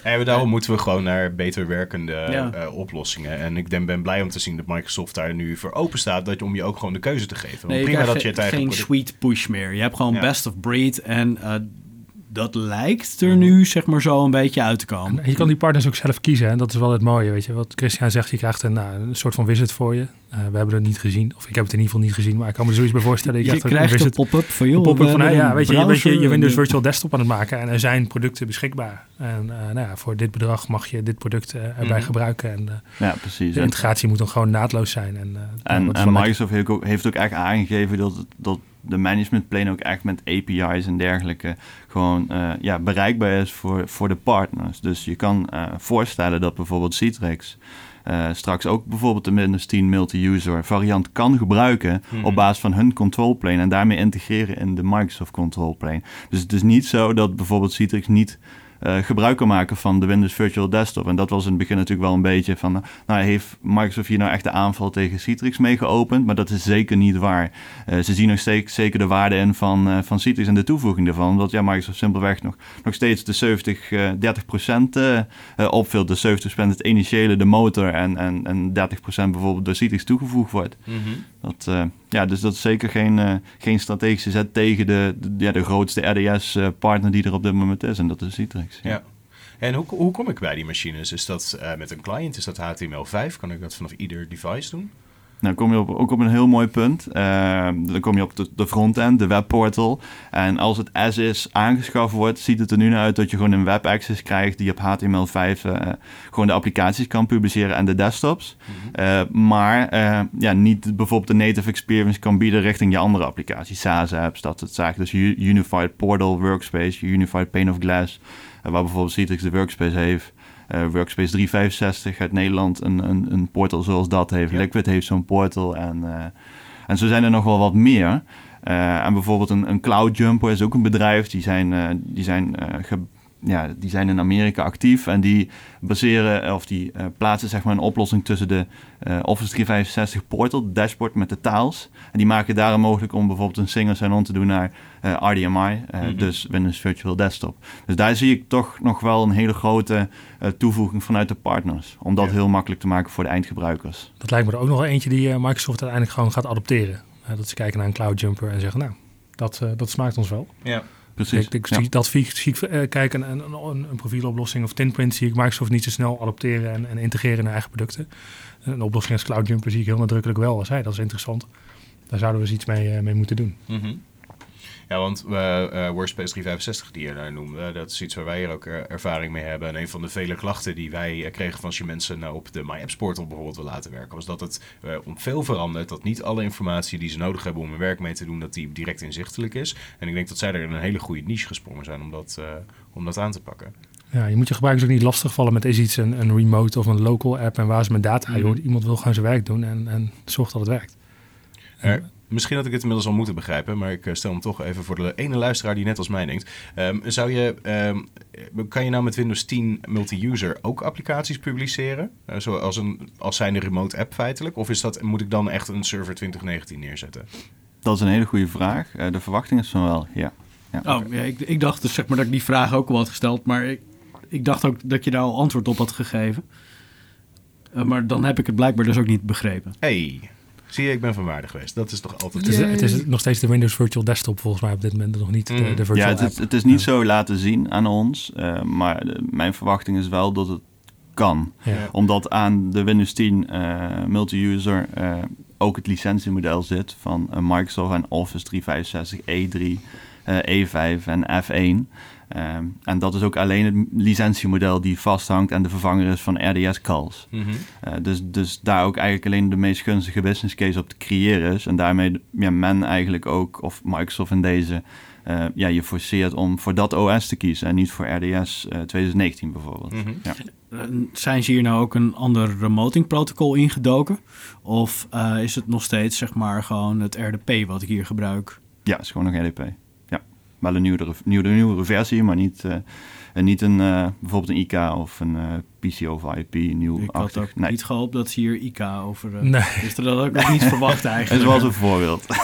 En daarom moeten we gewoon naar beter werkende Ja. eh, oplossingen. En ik denk, ben blij om te zien dat Microsoft daar nu voor open staat. Dat, om je ook gewoon de keuze te geven. Want Nee, prima dat je het eigen geen product- sweet push meer. Je hebt gewoon Ja. best of breed. En eh, dat lijkt er nu zeg maar zo een beetje uit te komen. En je kan die partners ook zelf kiezen. En dat is wel het mooie. Weet je. Wat Christian zegt, je krijgt een, nou, een soort van visit voor je. Uh, we hebben het niet gezien. Of ik heb het in ieder geval niet gezien. Maar ik kan me zoiets bij voorstellen. Je, je krijgt, een, een pop-up van joh. Pop-up van, ja, weet je, je, weet je, je Windows Virtual Desktop aan het maken. En er zijn producten beschikbaar. En uh, nou ja, voor dit bedrag mag je dit product uh, erbij mm. gebruiken. En ja, precies, de integratie moet dan gewoon naadloos zijn. En, en, en Microsoft heeft ook, heeft ook echt aangegeven dat, dat de management plane ook echt met API's en dergelijke gewoon uh, ja, bereikbaar is voor, voor de partners. Dus je kan uh, voorstellen dat bijvoorbeeld Citrix uh, straks ook bijvoorbeeld de Windows 10 multi-user variant kan gebruiken hmm. op basis van hun control plane en daarmee integreren in de Microsoft control plane. Dus het is niet zo dat bijvoorbeeld Citrix niet uh, gebruik kan maken van de Windows Virtual Desktop. En dat was in het begin natuurlijk wel een beetje van, uh, nou heeft Microsoft hier nou echt de aanval tegen Citrix mee geopend? Maar dat is zeker niet waar. Uh, ze zien nog steeds zeker de waarde in van, van Citrix en de toevoeging daarvan. Omdat ja, Microsoft simpelweg nog, nog steeds de 70, 30 procent opvult. De 70% het initiële, de motor en, en, en 30% bijvoorbeeld door Citrix toegevoegd wordt. Mm -hmm. Dat ja, dus dat is zeker geen, uh, geen strategische zet tegen de, ja, de grootste RDS-partner die er op dit moment is. En dat is Citrix. Ja. En hoe, hoe kom ik bij die machines? Is dat uh, met een client? Is dat HTML5? Kan ik dat vanaf ieder device doen? Nou, kom je op, ook op een heel mooi punt. Uh, dan kom je op de, de frontend, de webportal. En als het as is aangeschaft wordt, ziet het er nu naar uit dat je gewoon een web access krijgt die op HTML5 uh, gewoon de applicaties kan publiceren en de desktops. Mm -hmm. uh, maar ja, niet bijvoorbeeld de native experience kan bieden richting je andere applicaties, SaaS apps, dat soort zaken. Dus Unified Portal Workspace, Unified Pane of Glass, waar bijvoorbeeld Citrix de Workspace heeft. Uh, Workspace 365 uit Nederland een, een, een portal zoals dat heeft. Liquid heeft zo'n portal. En, uh, en zo zijn er nog wel wat meer. Uh, en bijvoorbeeld een, een Cloud Jumper is ook een bedrijf. Die zijn, die zijn ge, ja, die zijn in Amerika actief en die baseren of die uh, plaatsen zeg maar een oplossing tussen de uh, Office 365 portal dashboard met de taals. En die maken daarom mogelijk om bijvoorbeeld een single sign-on te doen naar uh, RDMI, mm -hmm. dus Windows Virtual Desktop. Dus daar zie ik toch nog wel een hele grote toevoeging vanuit de partners. Om dat ja. heel makkelijk te maken voor de eindgebruikers. Dat lijkt me er ook nog wel eentje die Microsoft uiteindelijk gewoon gaat adopteren. dat ze kijken naar een Cloud Jumper en zeggen, nou, dat, dat smaakt ons wel. Ja. Precies. Ik, ik ja. zie dat zie ik uh, kijken een, een, een, profieloplossing of Tinprint zie ik Microsoft niet zo snel adopteren en, en integreren in eigen producten. Een oplossing als Cloud Jumper zie ik heel nadrukkelijk wel als hij. Dat is interessant. Daar zouden we eens iets mee, uh, mee moeten doen. Mm -hmm. Ja, want uh, Workspace 365 die je daar noemde, dat is iets waar wij hier ook ervaring mee hebben. En een van de vele klachten die wij kregen van als je mensen nou op de My Apps portal bijvoorbeeld wil laten werken, was dat het om veel verandert. Dat niet alle informatie die ze nodig hebben om hun werk mee te doen, dat die direct inzichtelijk is. En ik denk dat zij er in een hele goede niche gesprongen zijn om dat, om dat aan te pakken. Ja, je moet je gebruikers ook niet lastigvallen met is iets een, een remote of een local app en waar is mijn data? Mm -hmm. Iemand wil gewoon zijn werk doen en, en zorgt dat het werkt. Er, Misschien had ik het inmiddels al moeten begrijpen, maar ik stel hem toch even voor de ene luisteraar die net als mij denkt. Um, zou je, um, kan je nou met Windows 10 multi-user ook applicaties publiceren? Uh, zoals een, als zijn de remote app feitelijk? Of is dat, moet ik dan echt een server 2019 neerzetten? Dat is een hele goede vraag. Uh, de verwachting is van wel, ja. ja oh, okay. ja, ik, ik, dacht dus zeg maar dat ik die vraag ook al had gesteld, maar ik, ik dacht ook dat je daar al antwoord op had gegeven. Uh, maar dan heb ik het blijkbaar dus ook niet begrepen. Hey. Zie je, ik ben van waarde geweest. Dat is toch altijd... Het is, het is nog steeds de Windows Virtual Desktop volgens mij op dit moment. Nog niet mm. de, de virtual Ja, het is, het is niet zo laten zien aan ons. Uh, maar de, mijn verwachting is wel dat het kan. Ja. Omdat aan de Windows 10 uh, multi-user uh, ook het licentiemodel zit van Microsoft en Office 365, E3, E5 en F1. Um, en dat is ook alleen het licentiemodel die vasthangt en de vervanger is van RDS calls. Mm -hmm. uh, dus, dus daar ook eigenlijk alleen de meest gunstige business case op te creëren is. En daarmee ja, men eigenlijk ook, of Microsoft in deze, uh, ja, je forceert om voor dat OS te kiezen en niet voor RDS uh, 2019 bijvoorbeeld. Mm -hmm. ja. Zijn ze hier nou ook een ander remoting protocol ingedoken? Of uh, is het nog steeds zeg maar gewoon het RDP wat ik hier gebruik? Ja, het is gewoon nog RDP wel een nieuwere, nieuwere, nieuwere versie, maar niet, uh, niet een, uh, bijvoorbeeld een IK of een uh, PC over IP, nieuw Ik had ook Nee. niet gehoopt dat ze hier IK over... eh Nee. Dus dat had ik ook niet verwacht Dat eigenlijk. is wel eens een voorbeeld.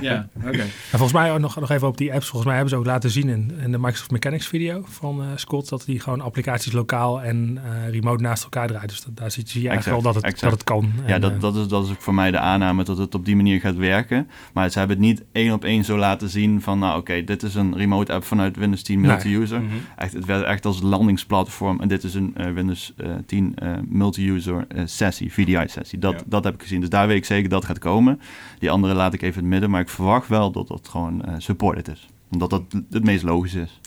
Ja, oké. En volgens mij ook nog, nog even op die apps. Volgens mij hebben ze ook laten zien in, in de Microsoft Mechanics video van eh, Scott dat die gewoon applicaties lokaal en eh, remote naast elkaar draait. Dus dat, daar zie je eigenlijk Exact, wel dat het, exact. dat het kan. Ja, En, dat, dat, is, dat is ook voor mij de aanname dat het op die manier gaat werken. Maar ze hebben het niet één op één zo laten zien van, nou oké, dit is een remote app vanuit Windows 10 Nee. multi-user. Mhm. Echt, het werd echt als landingsplatform en dit is een eh, Windows eh, 10 eh, multi-user eh, sessie, VDI-sessie. Dat, Ja. dat heb ik gezien. Dus daar weet ik zeker dat gaat komen. Die andere laat ik even in het midden, maar ik verwacht wel dat dat gewoon supported is. Omdat dat het meest logisch is.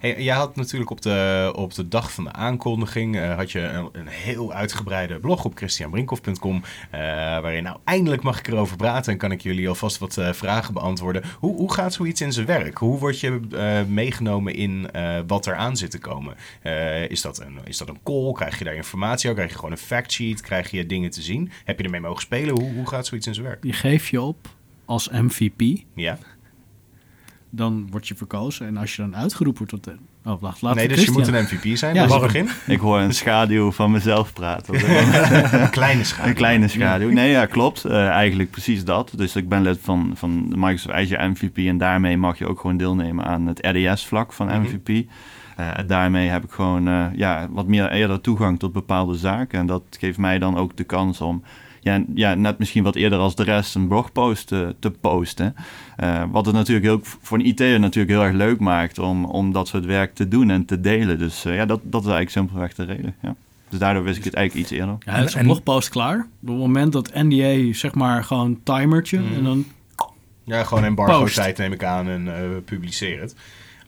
Hey, jij had natuurlijk op de, op de dag van de aankondiging eh, had je een, een heel uitgebreide blog op christianbrinkhoff.com. eh, waarin nou eindelijk mag ik erover praten en kan ik jullie alvast wat eh, vragen beantwoorden. Hoe, hoe gaat zoiets in zijn werk? Hoe word je eh, meegenomen in eh, wat er aan zit te komen? Eh, is, dat een, is dat een call? Krijg je daar informatie over? Krijg je gewoon een factsheet? Krijg je dingen te zien? Heb je ermee mogen spelen? Hoe, hoe gaat zoiets in zijn werk? Je geeft je op als MVP. Ja? Dan word je verkozen. En als je dan uitgeroepen wordt tot... de- Oh, wacht, laat nee, dus je moet een MVP zijn. Ja, waarom? begin. Ik hoor een schaduw van mezelf praten. Een kleine schaduw. Een kleine schaduw. Nee, ja, klopt. Eh, eigenlijk precies dat. Dus ik ben lid van, van de Microsoft Azure MVP en daarmee mag je ook gewoon deelnemen aan het RDS-vlak van Mhm. MVP. Eh, daarmee heb ik gewoon eh, ja, wat meer eerder toegang tot bepaalde zaken. En dat geeft mij dan ook de kans om ja, ja, net misschien wat eerder als de rest een blogpost te, te posten. Eh, wat het natuurlijk heel, voor een IT'er natuurlijk heel erg leuk maakt om, om dat soort werk te doen en te delen. Dus eh, ja, dat, dat is eigenlijk simpelweg de reden. Ja. Dus daardoor wist ik het eigenlijk iets eerder. Ja, het is een En- blogpost klaar. Op het moment dat NDA, zeg maar, gewoon timertje. Mhm. En dan... Ja, gewoon embargo Post. tijd neem ik aan en eh publiceer het.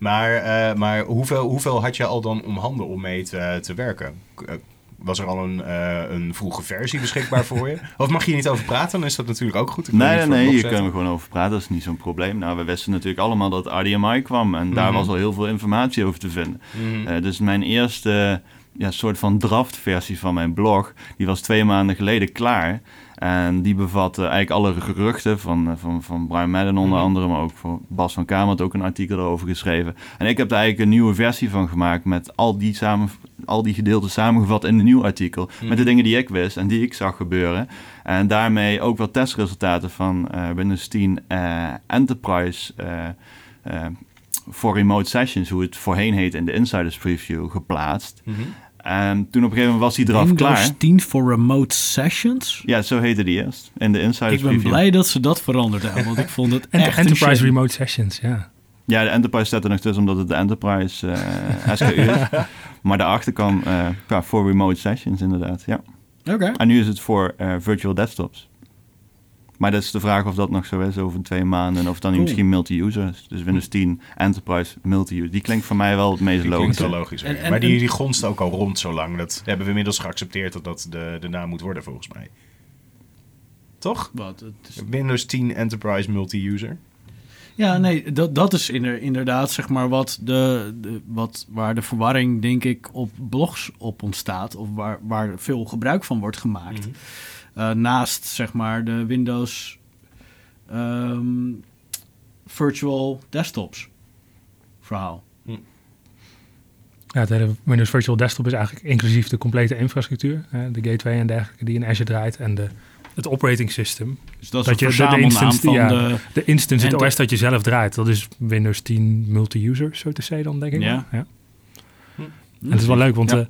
Maar, eh, maar hoeveel, hoeveel had je al dan om handen om mee te, te werken? Eh, Was er al een, eh, een vroege versie beschikbaar voor je? Of mag je hier niet over praten? Dan is dat natuurlijk ook goed. Nee, nee, nee, blok kunnen we gewoon over praten. Dat is niet zo'n probleem. Nou, we wisten natuurlijk allemaal dat RDMI kwam. En daar Mhm. was al heel veel informatie over te vinden. Mhm. Dus mijn eerste ja, soort van draftversie van mijn blog... die was twee maanden geleden klaar. En die bevatte eigenlijk alle geruchten van, eh, van, van Brian Madden onder Mhm. andere... maar ook voor Bas van Kamer had ook een artikel erover geschreven. En ik heb er eigenlijk een nieuwe versie van gemaakt... met al die, samen, al die gedeelten samengevat in een nieuw artikel... met de Mhm. dingen die ik wist en die ik zag gebeuren... En daarmee ook wat testresultaten van eh, Windows 10 eh, Enterprise voor remote sessions, hoe het voorheen heet in de Insiders Preview, geplaatst. Mhm. En toen op een gegeven moment was die draf Windows klaar. 10 voor remote sessions. Ja, zo heette die eerst, in de Insiders Ik ben Preview. blij dat ze dat veranderd hebben, want ik vond het en echt Enterprise shame. Remote Sessions, ja. Ja, de Enterprise staat er nog tussen omdat het de Enterprise eh, SKU is. maar daarachter kwam eh, ja, voor remote sessions inderdaad, ja. Oké. En nu is het voor eh, virtual desktops. Maar dat is de vraag of dat nog zo is over twee maanden. Of dan Cool. misschien multi-user is. Dus Windows 10 Enterprise multi-user. Die klinkt voor mij wel het meest Die klinkt logisch. wel logisch. En- maar die, die gonst ook al rond zo lang. Dat hebben we inmiddels geaccepteerd dat dat de, de naam moet worden volgens mij. Toch? Wat, het is- Windows 10 Enterprise Multi-User. Ja, nee, dat, dat is inder- inderdaad zeg maar wat de, de, wat, waar de verwarring denk ik op blogs op ontstaat. Of waar, waar veel gebruik van wordt gemaakt. Mhm. Eh, naast zeg maar de Windows ehm, Virtual Desktops verhaal. Ja, het hele Windows Virtual Desktop is eigenlijk inclusief de complete infrastructuur. hè, de gateway en dergelijke die in Azure draait. En de, het operating system. Dus dat is Dat een je de- de instance- van ja. de... De instance, het OS dat je zelf draait. Dat is Windows 10 multi-user, zo te zeggen dan, denk ik. Ja. ja. En het is wel leuk, want Ja. eh,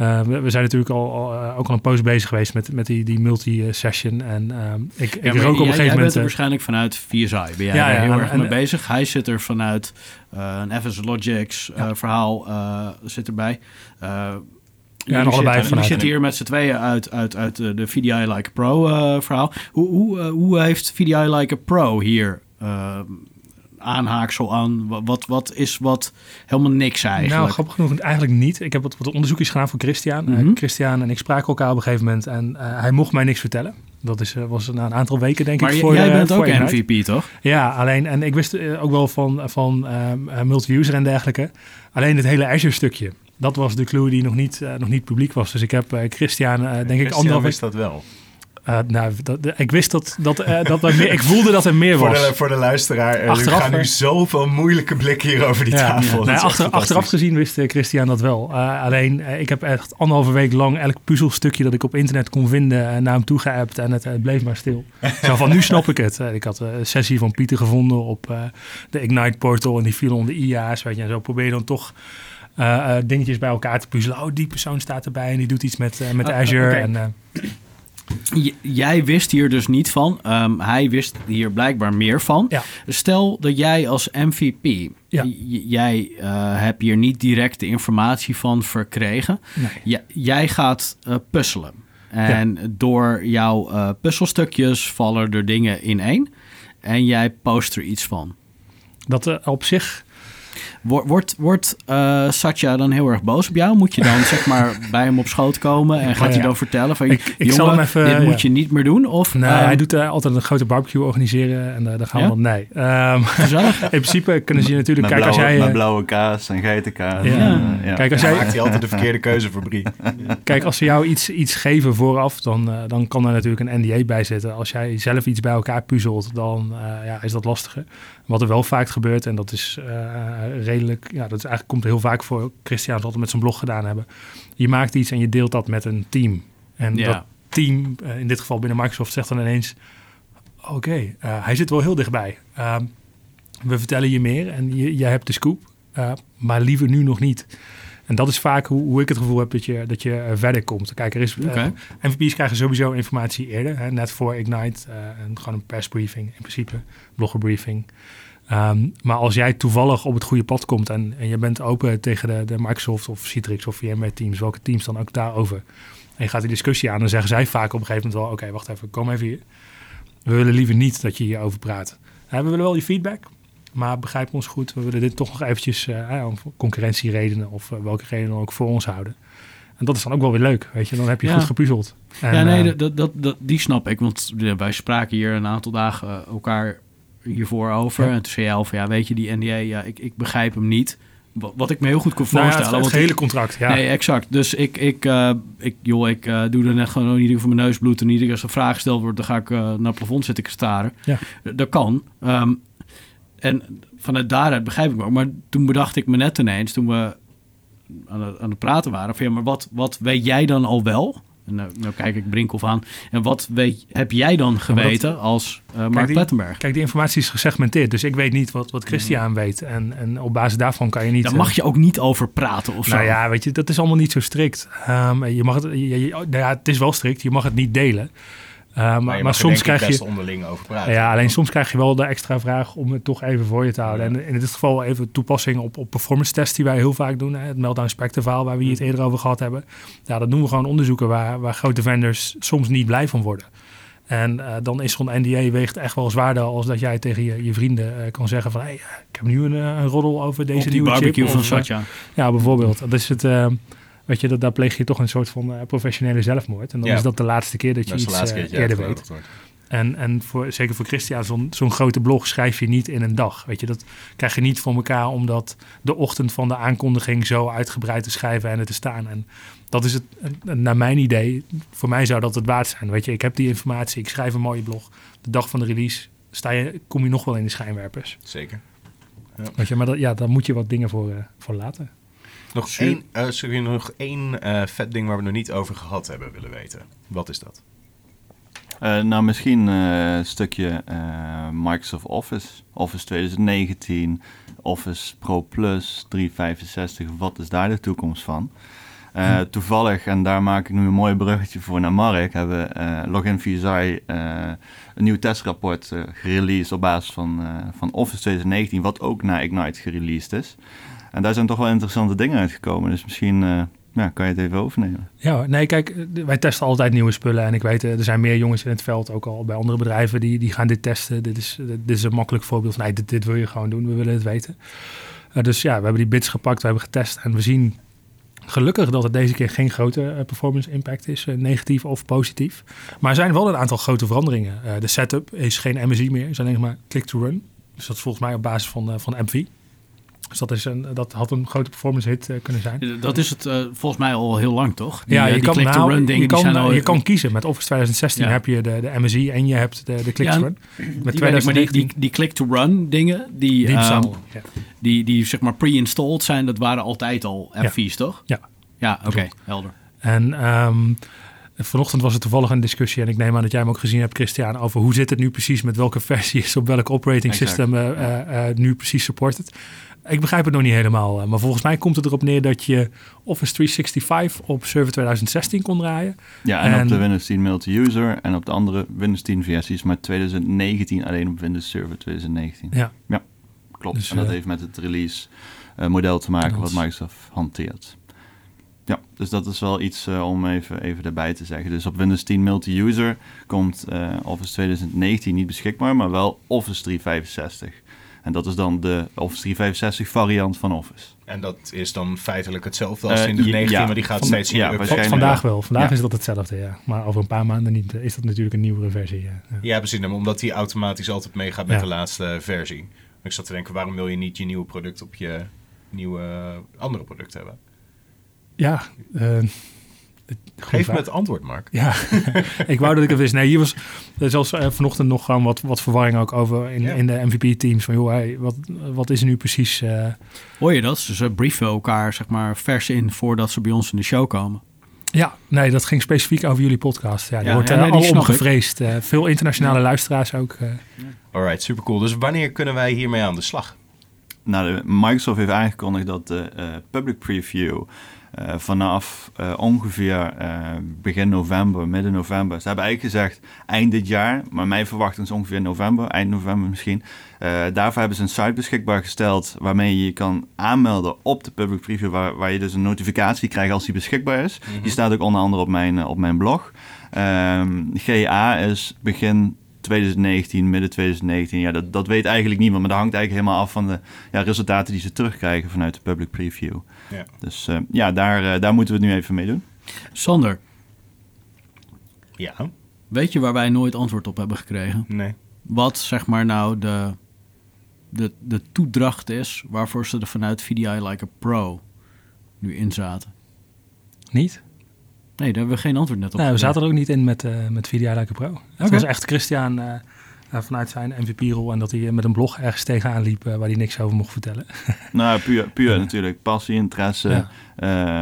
eh, we, we zijn natuurlijk al, al, eh, ook al een poos bezig geweest met, met die, die multi-session. En ehm, ik, ik Ja, rook maar op een jij, gegeven jij bent moment... er eh, waarschijnlijk vanuit VSI. Ben jij Ja, ja, heel en- erg en- mee bezig? Hij zit er vanuit eh, een FS Logics verhaal zit erbij. Jullie en allebei zitten hier met z'n tweeën uit, uit, uit de VDI Like a Pro verhaal. Hoe, hoe, hoe heeft VDI Like a Pro hier aanhaaksel aan? Wa- Wat, wat is wat helemaal niks eigenlijk? Nou, grappig genoeg eigenlijk niet. Ik heb wat, wat onderzoekjes gedaan voor Christian. Eh, Mhm. Christian en ik spraken elkaar op een gegeven moment en eh, hij mocht mij niks vertellen. Dat is, eh, was na een aantal weken, denk maar ik. Voor, jij bent voor ook. MVP, toch? Ja, alleen, en ik wist ook wel van, van ehm, eh, multi-user en dergelijke. Alleen het hele Azure-stukje. Dat was de clue die nog niet, eh, nog niet publiek was. Dus ik heb Christian, eh, denk ik, anderhalf wist dat wel. Uh, nou, dat, ik wist dat, dat, uh, dat er meer, ik voelde dat er meer voor was. De, voor de luisteraar, uh, achteraf, er gaan nu zoveel moeilijke blikken hier over die tafel. Ja. Achter, achteraf gezien wist Christian dat wel. alleen, ik heb echt anderhalve week lang elk puzzelstukje dat ik op internet kon vinden naar hem toe geappt en het, het, bleef maar stil. Zo van, nu snap ik het. ik had een sessie van Pieter gevonden op de Ignite portal en die viel onder IA's, weet je. En zo probeer je dan toch... Dingetjes bij elkaar te puzzelen. Oh, die persoon staat erbij en die doet iets met, met Oh, Azure. En, J- jij wist hier dus niet van. Ehm, hij wist hier blijkbaar meer van. Ja. Stel dat jij als MVP, Ja. jij eh, hebt hier niet direct de informatie van verkregen. nee. Jij gaat eh, puzzelen. En door jouw eh, puzzelstukjes vallen er dingen ineen. En jij post er iets van. Dat op zich... Wordt, wordt, wordt eh, Satya dan heel erg boos op jou? Moet je dan zeg maar bij hem op schoot komen en gaat ja. hij dan vertellen van... Ik- ik jongen, zal hem even, dit ja. moet je niet meer doen? Of, Nee, ehm, hij doet eh, altijd een grote barbecue organiseren en eh, daar gaan Ja? we dan... Nee. Ehm, Gezellig. in principe kunnen ze je natuurlijk... Met, Kijk, als blauwe, jij... met blauwe kaas en geitenkaas. Ja. En, ja. Kijk, als Dan jij, maakt hij altijd de verkeerde keuze voor Brie. Kijk, als ze jou iets, iets geven vooraf, dan, eh, dan kan er natuurlijk een NDA bij zitten. Als jij zelf iets bij elkaar puzzelt, dan eh, ja, is dat lastiger. Wat er wel vaak gebeurt, en dat is eh, redelijk, ja, dat is eigenlijk, komt heel vaak voor. Christian zal altijd met zijn blog gedaan hebben. Je maakt iets en je deelt dat met een team. En Ja. dat team, eh, in dit geval binnen Microsoft, zegt dan ineens: Oké, eh, hij zit wel heel dichtbij. Ehm, we vertellen je meer en je, jij hebt de scoop, eh, maar liever nu nog niet. En dat is vaak hoe, hoe ik het gevoel heb dat je, dat je verder komt. Kijk, er is. MVP's krijgen sowieso informatie eerder, hè, net voor Ignite. en gewoon een persbriefing in principe, bloggerbriefing. Ehm, maar als jij toevallig op het goede pad komt en, en je bent open tegen de, de Microsoft of Citrix of VMware teams, welke teams dan ook daarover. En je gaat die discussie aan, dan zeggen zij vaak op een gegeven moment wel, oké, wacht even, kom even hier. We willen liever niet dat je hierover praat. We willen wel je feedback, maar begrijp ons goed. We willen dit toch nog eventjes eh, om concurrentieredenen of eh, welke redenen ook voor ons houden. En dat is dan ook wel weer leuk, weet je. Dan heb je Ja. goed gepuzzeld. En, ja, nee, eh, dat, dat, dat, die snap ik. Want wij spraken hier een aantal dagen elkaar hiervoor over. Ja. En toen zei jij al van, ja, weet je, die NDA, ja, ik, ik begrijp hem niet. Wat, wat ik me heel goed kon nou ja, voorstellen. het, gehele contract, ja. Nee, exact. Dus ik, ik, eh, ik, joh, ik eh, doe er net gewoon niet voor mijn neus bloed. En niet als een vraag gesteld wordt, dan ga ik eh, naar het plafond zitten staren. Ja. Dat kan. Ehm, en vanuit daaruit begrijp ik me ook. Maar toen bedacht ik me net ineens, toen we aan het, aan het praten waren, van ja, maar wat, wat weet jij dan al wel? Nou, nou kijk ik Brinkhoff aan. En wat weet, heb jij dan geweten als eh Mark Plettenberg? Kijk, die informatie is gesegmenteerd, dus ik weet niet wat, wat Christian weet. En, en op basis daarvan kan je niet... Daar eh, mag je ook niet over praten of zo. Nou ja, weet je, dat is allemaal niet zo strikt. Ehm, je mag het, je, je- nou ja, het is wel strikt, je mag het niet delen. Uh, maar, maar, soms krijg best je... onderling over praten. Ja, alleen soms krijg je wel de extra vraag om het toch even voor je te houden. En in dit geval even toepassing op, op performance tests die wij heel vaak doen. Hè. Het meltdown spectre verhaal waar we het eerder over gehad hebben. Ja, dat doen we gewoon onderzoeken waar, waar grote vendors soms niet blij van worden. En uh, dan is zo'n NDA weegt echt wel zwaarder als dat jij tegen je, je vrienden uh, kan zeggen van... Hey, ik heb nu een, een roddel over deze die nieuwe barbecue chip. van of, Satya. Ja, bijvoorbeeld. Dat is het... Uh, weet je, dat, daar pleeg je toch een soort van uh, professionele zelfmoord. En dan Ja. is dat de laatste keer dat je Dat iets uh, keer eerder weet. En, en voor, zeker voor Christian, zo'n zo'n grote blog schrijf je niet in een dag. Weet je, dat krijg je niet voor elkaar om dat de ochtend van de aankondiging zo uitgebreid te schrijven en er te staan. En dat is het, naar mijn idee, voor mij zou dat het waard zijn. Weet je, ik heb die informatie, ik schrijf een mooie blog. De dag van de release sta je, kom je nog wel in de schijnwerpers. Zeker. Weet je, maar dat, ja, daar moet je wat dingen voor, uh, voor laten. Nog één, uh, sorry, nog één uh, vet ding waar we nog niet over gehad hebben willen weten. Wat is dat? Uh, nou, misschien uh, een stukje uh, Microsoft Office. Office 2019, Office Pro Plus, 365. Wat is daar de toekomst van? Hm. Toevallig, en daar maak ik nu een mooi bruggetje voor naar Mark, hebben Login VSI een nieuw testrapport gereleased op basis van, van Office 2019, wat ook naar Ignite gereleased is. En daar zijn toch wel interessante dingen uitgekomen. Dus misschien ja, kan je het even overnemen? Ja, nee, kijk, wij testen altijd nieuwe spullen. En ik weet, er zijn meer jongens in het veld, ook al bij andere bedrijven, die, die gaan dit testen. Dit is, dit is een makkelijk voorbeeld van, nee, dit, dit wil je gewoon doen, we willen het weten. Dus ja, we hebben die bits gepakt, we hebben getest en we zien gelukkig dat het deze keer geen grote performance impact is, negatief of positief. Maar er zijn wel een aantal grote veranderingen. de setup is geen MSI meer, is alleen maar click to run. Dus dat is volgens mij op basis van, van MV. Dus dat, is een, dat had een grote performance hit eh, kunnen zijn. Dat is het eh, volgens mij al heel lang, toch? Die, ja, eh, je die kan, nou, click-to-run dingen, je, kan, al... je kan kiezen. Met Office 2016 Ja. heb je de, de MSI en je hebt de, de click Ja, to run. Met die weet ik, maar die, 2019 die, die click-to-run dingen, die, die ehm. Ja. die, die zeg maar pre-installed zijn, dat waren altijd al FV's, toch? Ja. Ja, oké, helder. En ehm, vanochtend was er toevallig een discussie, en ik neem aan dat jij hem ook gezien hebt, Christian, over hoe zit het nu precies met welke versie is op welk operating Exact. system eh, eh, eh, nu precies supported. Ik begrijp het nog niet helemaal, maar volgens mij komt het erop neer dat je Office 365 op server 2016 kon draaien. Ja, en, En- op de Windows 10 multi-user en op de andere Windows 10 versies, maar 2019 alleen op Windows Server 2019. Ja. Klopt. Dus, en dat heeft met het release model te maken wat Microsoft hanteert. Ja, dus dat is wel iets eh, om even, even erbij te zeggen. Dus op Windows 10 multi-user komt eh, Office 2019 niet beschikbaar, maar wel Office 365. En dat is dan de Office 365 variant van Office. En dat is dan feitelijk hetzelfde als Eh, in de ja, 19, ja. maar die gaat Van- steeds ja, Vandaag wel. Vandaag Ja. is dat hetzelfde, ja. Maar over een paar maanden niet, is dat natuurlijk een nieuwere versie. Ja. Ja. Ja, precies. Omdat die automatisch altijd meegaat met Ja. de laatste versie. Ik zat te denken, waarom wil je niet je nieuwe product op je nieuwe andere product hebben? Ja, eh, Geef vraag. me het antwoord, Mark. Ja, ik wou dat ik het wist. Nee, hier was er zelfs eh, vanochtend nog gewoon wat, wat verwarring ook over in, Ja. in de MVP-teams. Van joh, hey, wat, wat is er nu precies? eh, Hoor je dat? Dus ze brieven elkaar zeg maar vers in voordat ze bij ons in de show komen. ja, nee, dat ging specifiek over jullie podcast. Ja, daar Ja, wordt ja, uh, nee, ik. gevreesd. Eh, veel internationale luisteraars ook. eh. Alright, super cool. Dus wanneer kunnen wij hiermee aan de slag? Nou, de- Microsoft heeft aangekondigd dat de eh, public preview eh, vanaf eh, ongeveer eh, begin november, midden november. Ze hebben eigenlijk gezegd eind dit jaar, maar mijn verwachting is ongeveer november, eind november misschien. Daarvoor hebben ze een site beschikbaar gesteld waarmee je je kan aanmelden op de public preview, waar, waar je dus een notificatie krijgt als die beschikbaar is. Die staat ook onder andere op mijn, op mijn blog. Ehm, GA is begin 2019, midden 2019. Ja, dat, dat weet eigenlijk niemand, maar dat hangt eigenlijk helemaal af van de ja, resultaten die ze terugkrijgen vanuit de public preview. Ja. Dus eh, ja, daar, eh, daar moeten we het nu even mee doen. Sander, Ja, weet je waar wij nooit antwoord op hebben gekregen? nee. Wat zeg maar nou de, de, de toedracht is waarvoor ze er vanuit VDI Like a Pro nu in zaten? niet? Nee, daar hebben we geen antwoord net op. Nee, we zaten er ook niet in met, eh met VDI Like a Pro. Het Oké. was echt Christian vanuit zijn MVP-rol en dat hij met een blog ergens tegenaan liep eh, waar hij niks over mocht vertellen. Nou, puur, puur natuurlijk passie, interesse, Ja.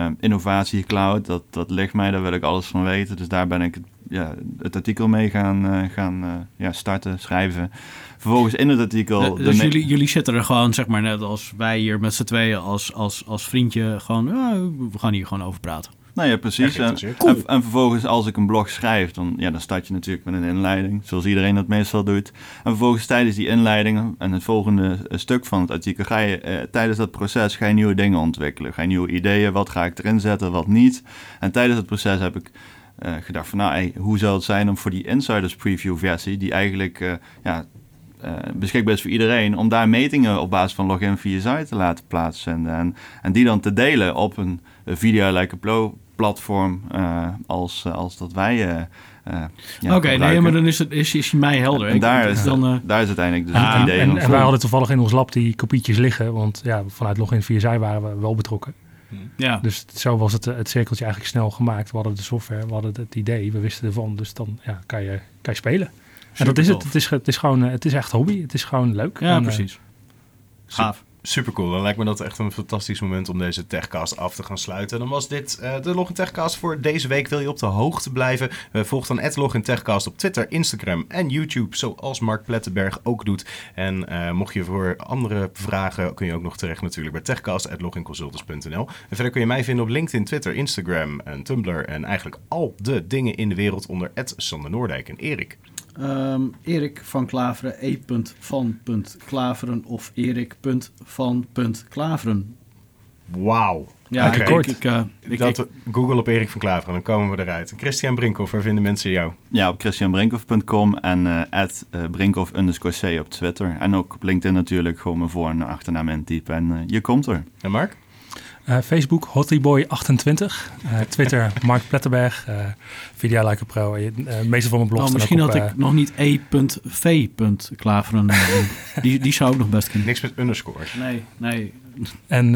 eh, innovatie, cloud, dat, dat ligt mij, daar wil ik alles van weten. Dus daar ben ik het, ja, het artikel mee gaan, eh, gaan eh, ja, starten, schrijven. Vervolgens in het artikel... Eh, dus jullie, jullie zitten er gewoon, zeg maar, net als wij hier met z'n tweeën als, als, als vriendje, gewoon, ah, we gaan hier gewoon over praten. Nou ja, precies. En, en, en vervolgens als ik een blog schrijf, dan, ja, dan start je natuurlijk met een inleiding, zoals iedereen dat meestal doet. En vervolgens tijdens die inleiding en het volgende eh, stuk van het artikel, ga je eh, tijdens dat proces ga je nieuwe dingen ontwikkelen. Ga je nieuwe ideeën, wat ga ik erin zetten, wat niet. En tijdens het proces heb ik eh, gedacht van, nou, hey, hoe zou het zijn om voor die Insiders Preview versie, die eigenlijk ja, beschikbaar is voor iedereen, om daar metingen op basis van login via site te laten plaatsvinden. En, en die dan te delen op een video like a platform eh, als, eh, als dat wij eh, eh, ja, Oké, nee, maar dan is, het, is, is hij mij helder. En daar, is, dan, eh, daar is uiteindelijk dus Ah, het idee en, wij hadden toevallig in ons lab die kopietjes liggen, want ja, vanuit Login via zij waren we wel betrokken. ja. Dus zo was het, het cirkeltje eigenlijk snel gemaakt. We hadden de software, we hadden het idee, we wisten ervan. Dus dan ja, kan, je, kan je spelen. En dat is het. Het is, het is gewoon, het is echt hobby. Het is gewoon leuk. ja, En, precies. Gaaf. Super cool. Dan lijkt me dat echt een fantastisch moment om deze techcast af te gaan sluiten. Dan was dit eh, de Login Techcast voor deze week. Wil je op de hoogte blijven? Eh, volg dan Login Techcast op Twitter, Instagram en YouTube. Zoals Mark Plettenberg ook doet. En eh, mocht je voor andere vragen, kun je ook nog terecht natuurlijk bij techcast.loginconsultants.nl. En verder kun je mij vinden op LinkedIn, Twitter, Instagram en Tumblr. En eigenlijk al de dingen in de wereld onder Sander Noordijk en Erik. Ehm, Erik van Klaveren, e.van.klaveren of erik.van.klaveren. Wauw. Ja, Oké. ik, ik, ik, eh, ik, Dat Google op Erik van Klaveren, dan komen we eruit. Christian Brinkhoff, waar vinden mensen jou? Ja, op christianbrinkhoff.com en eh at, eh, brinkhoff underscore c op Twitter. En ook op LinkedIn natuurlijk gewoon mijn voor- en achternaam intypen en je komt er. En Mark? Eh, Facebook Hotlyboy28. Uh, Twitter Mark Pletterberg. Uh, Video Like a Pro. Uh, meeste van mijn blogs oh, Misschien had ik nog niet E.V. Klaveren. die, die zou ook nog best kunnen. Niks met underscores. Nee, nee. En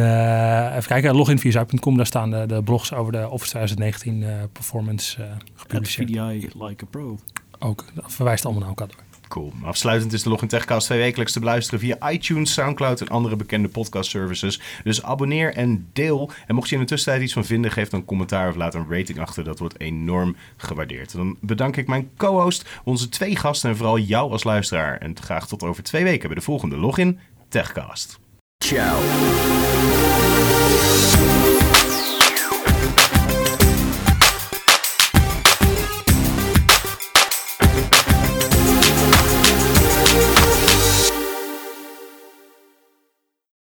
even kijken, login via zuip.com. Daar staan de, de, blogs over de Office 2019 performance gepubliceerd. VDI Like a Pro. Ook, dat verwijst allemaal naar elkaar door. Cool. Afsluitend is de Login Techcast twee wekelijks te beluisteren via iTunes, Soundcloud en andere bekende podcast services. Dus abonneer en deel. En mocht je in de tussentijd iets van vinden, geef dan een commentaar of laat een rating achter. Dat wordt enorm gewaardeerd. dan bedank ik mijn co-host, onze twee gasten en vooral jou als luisteraar. En graag tot over twee weken bij de volgende Login Techcast. Ciao.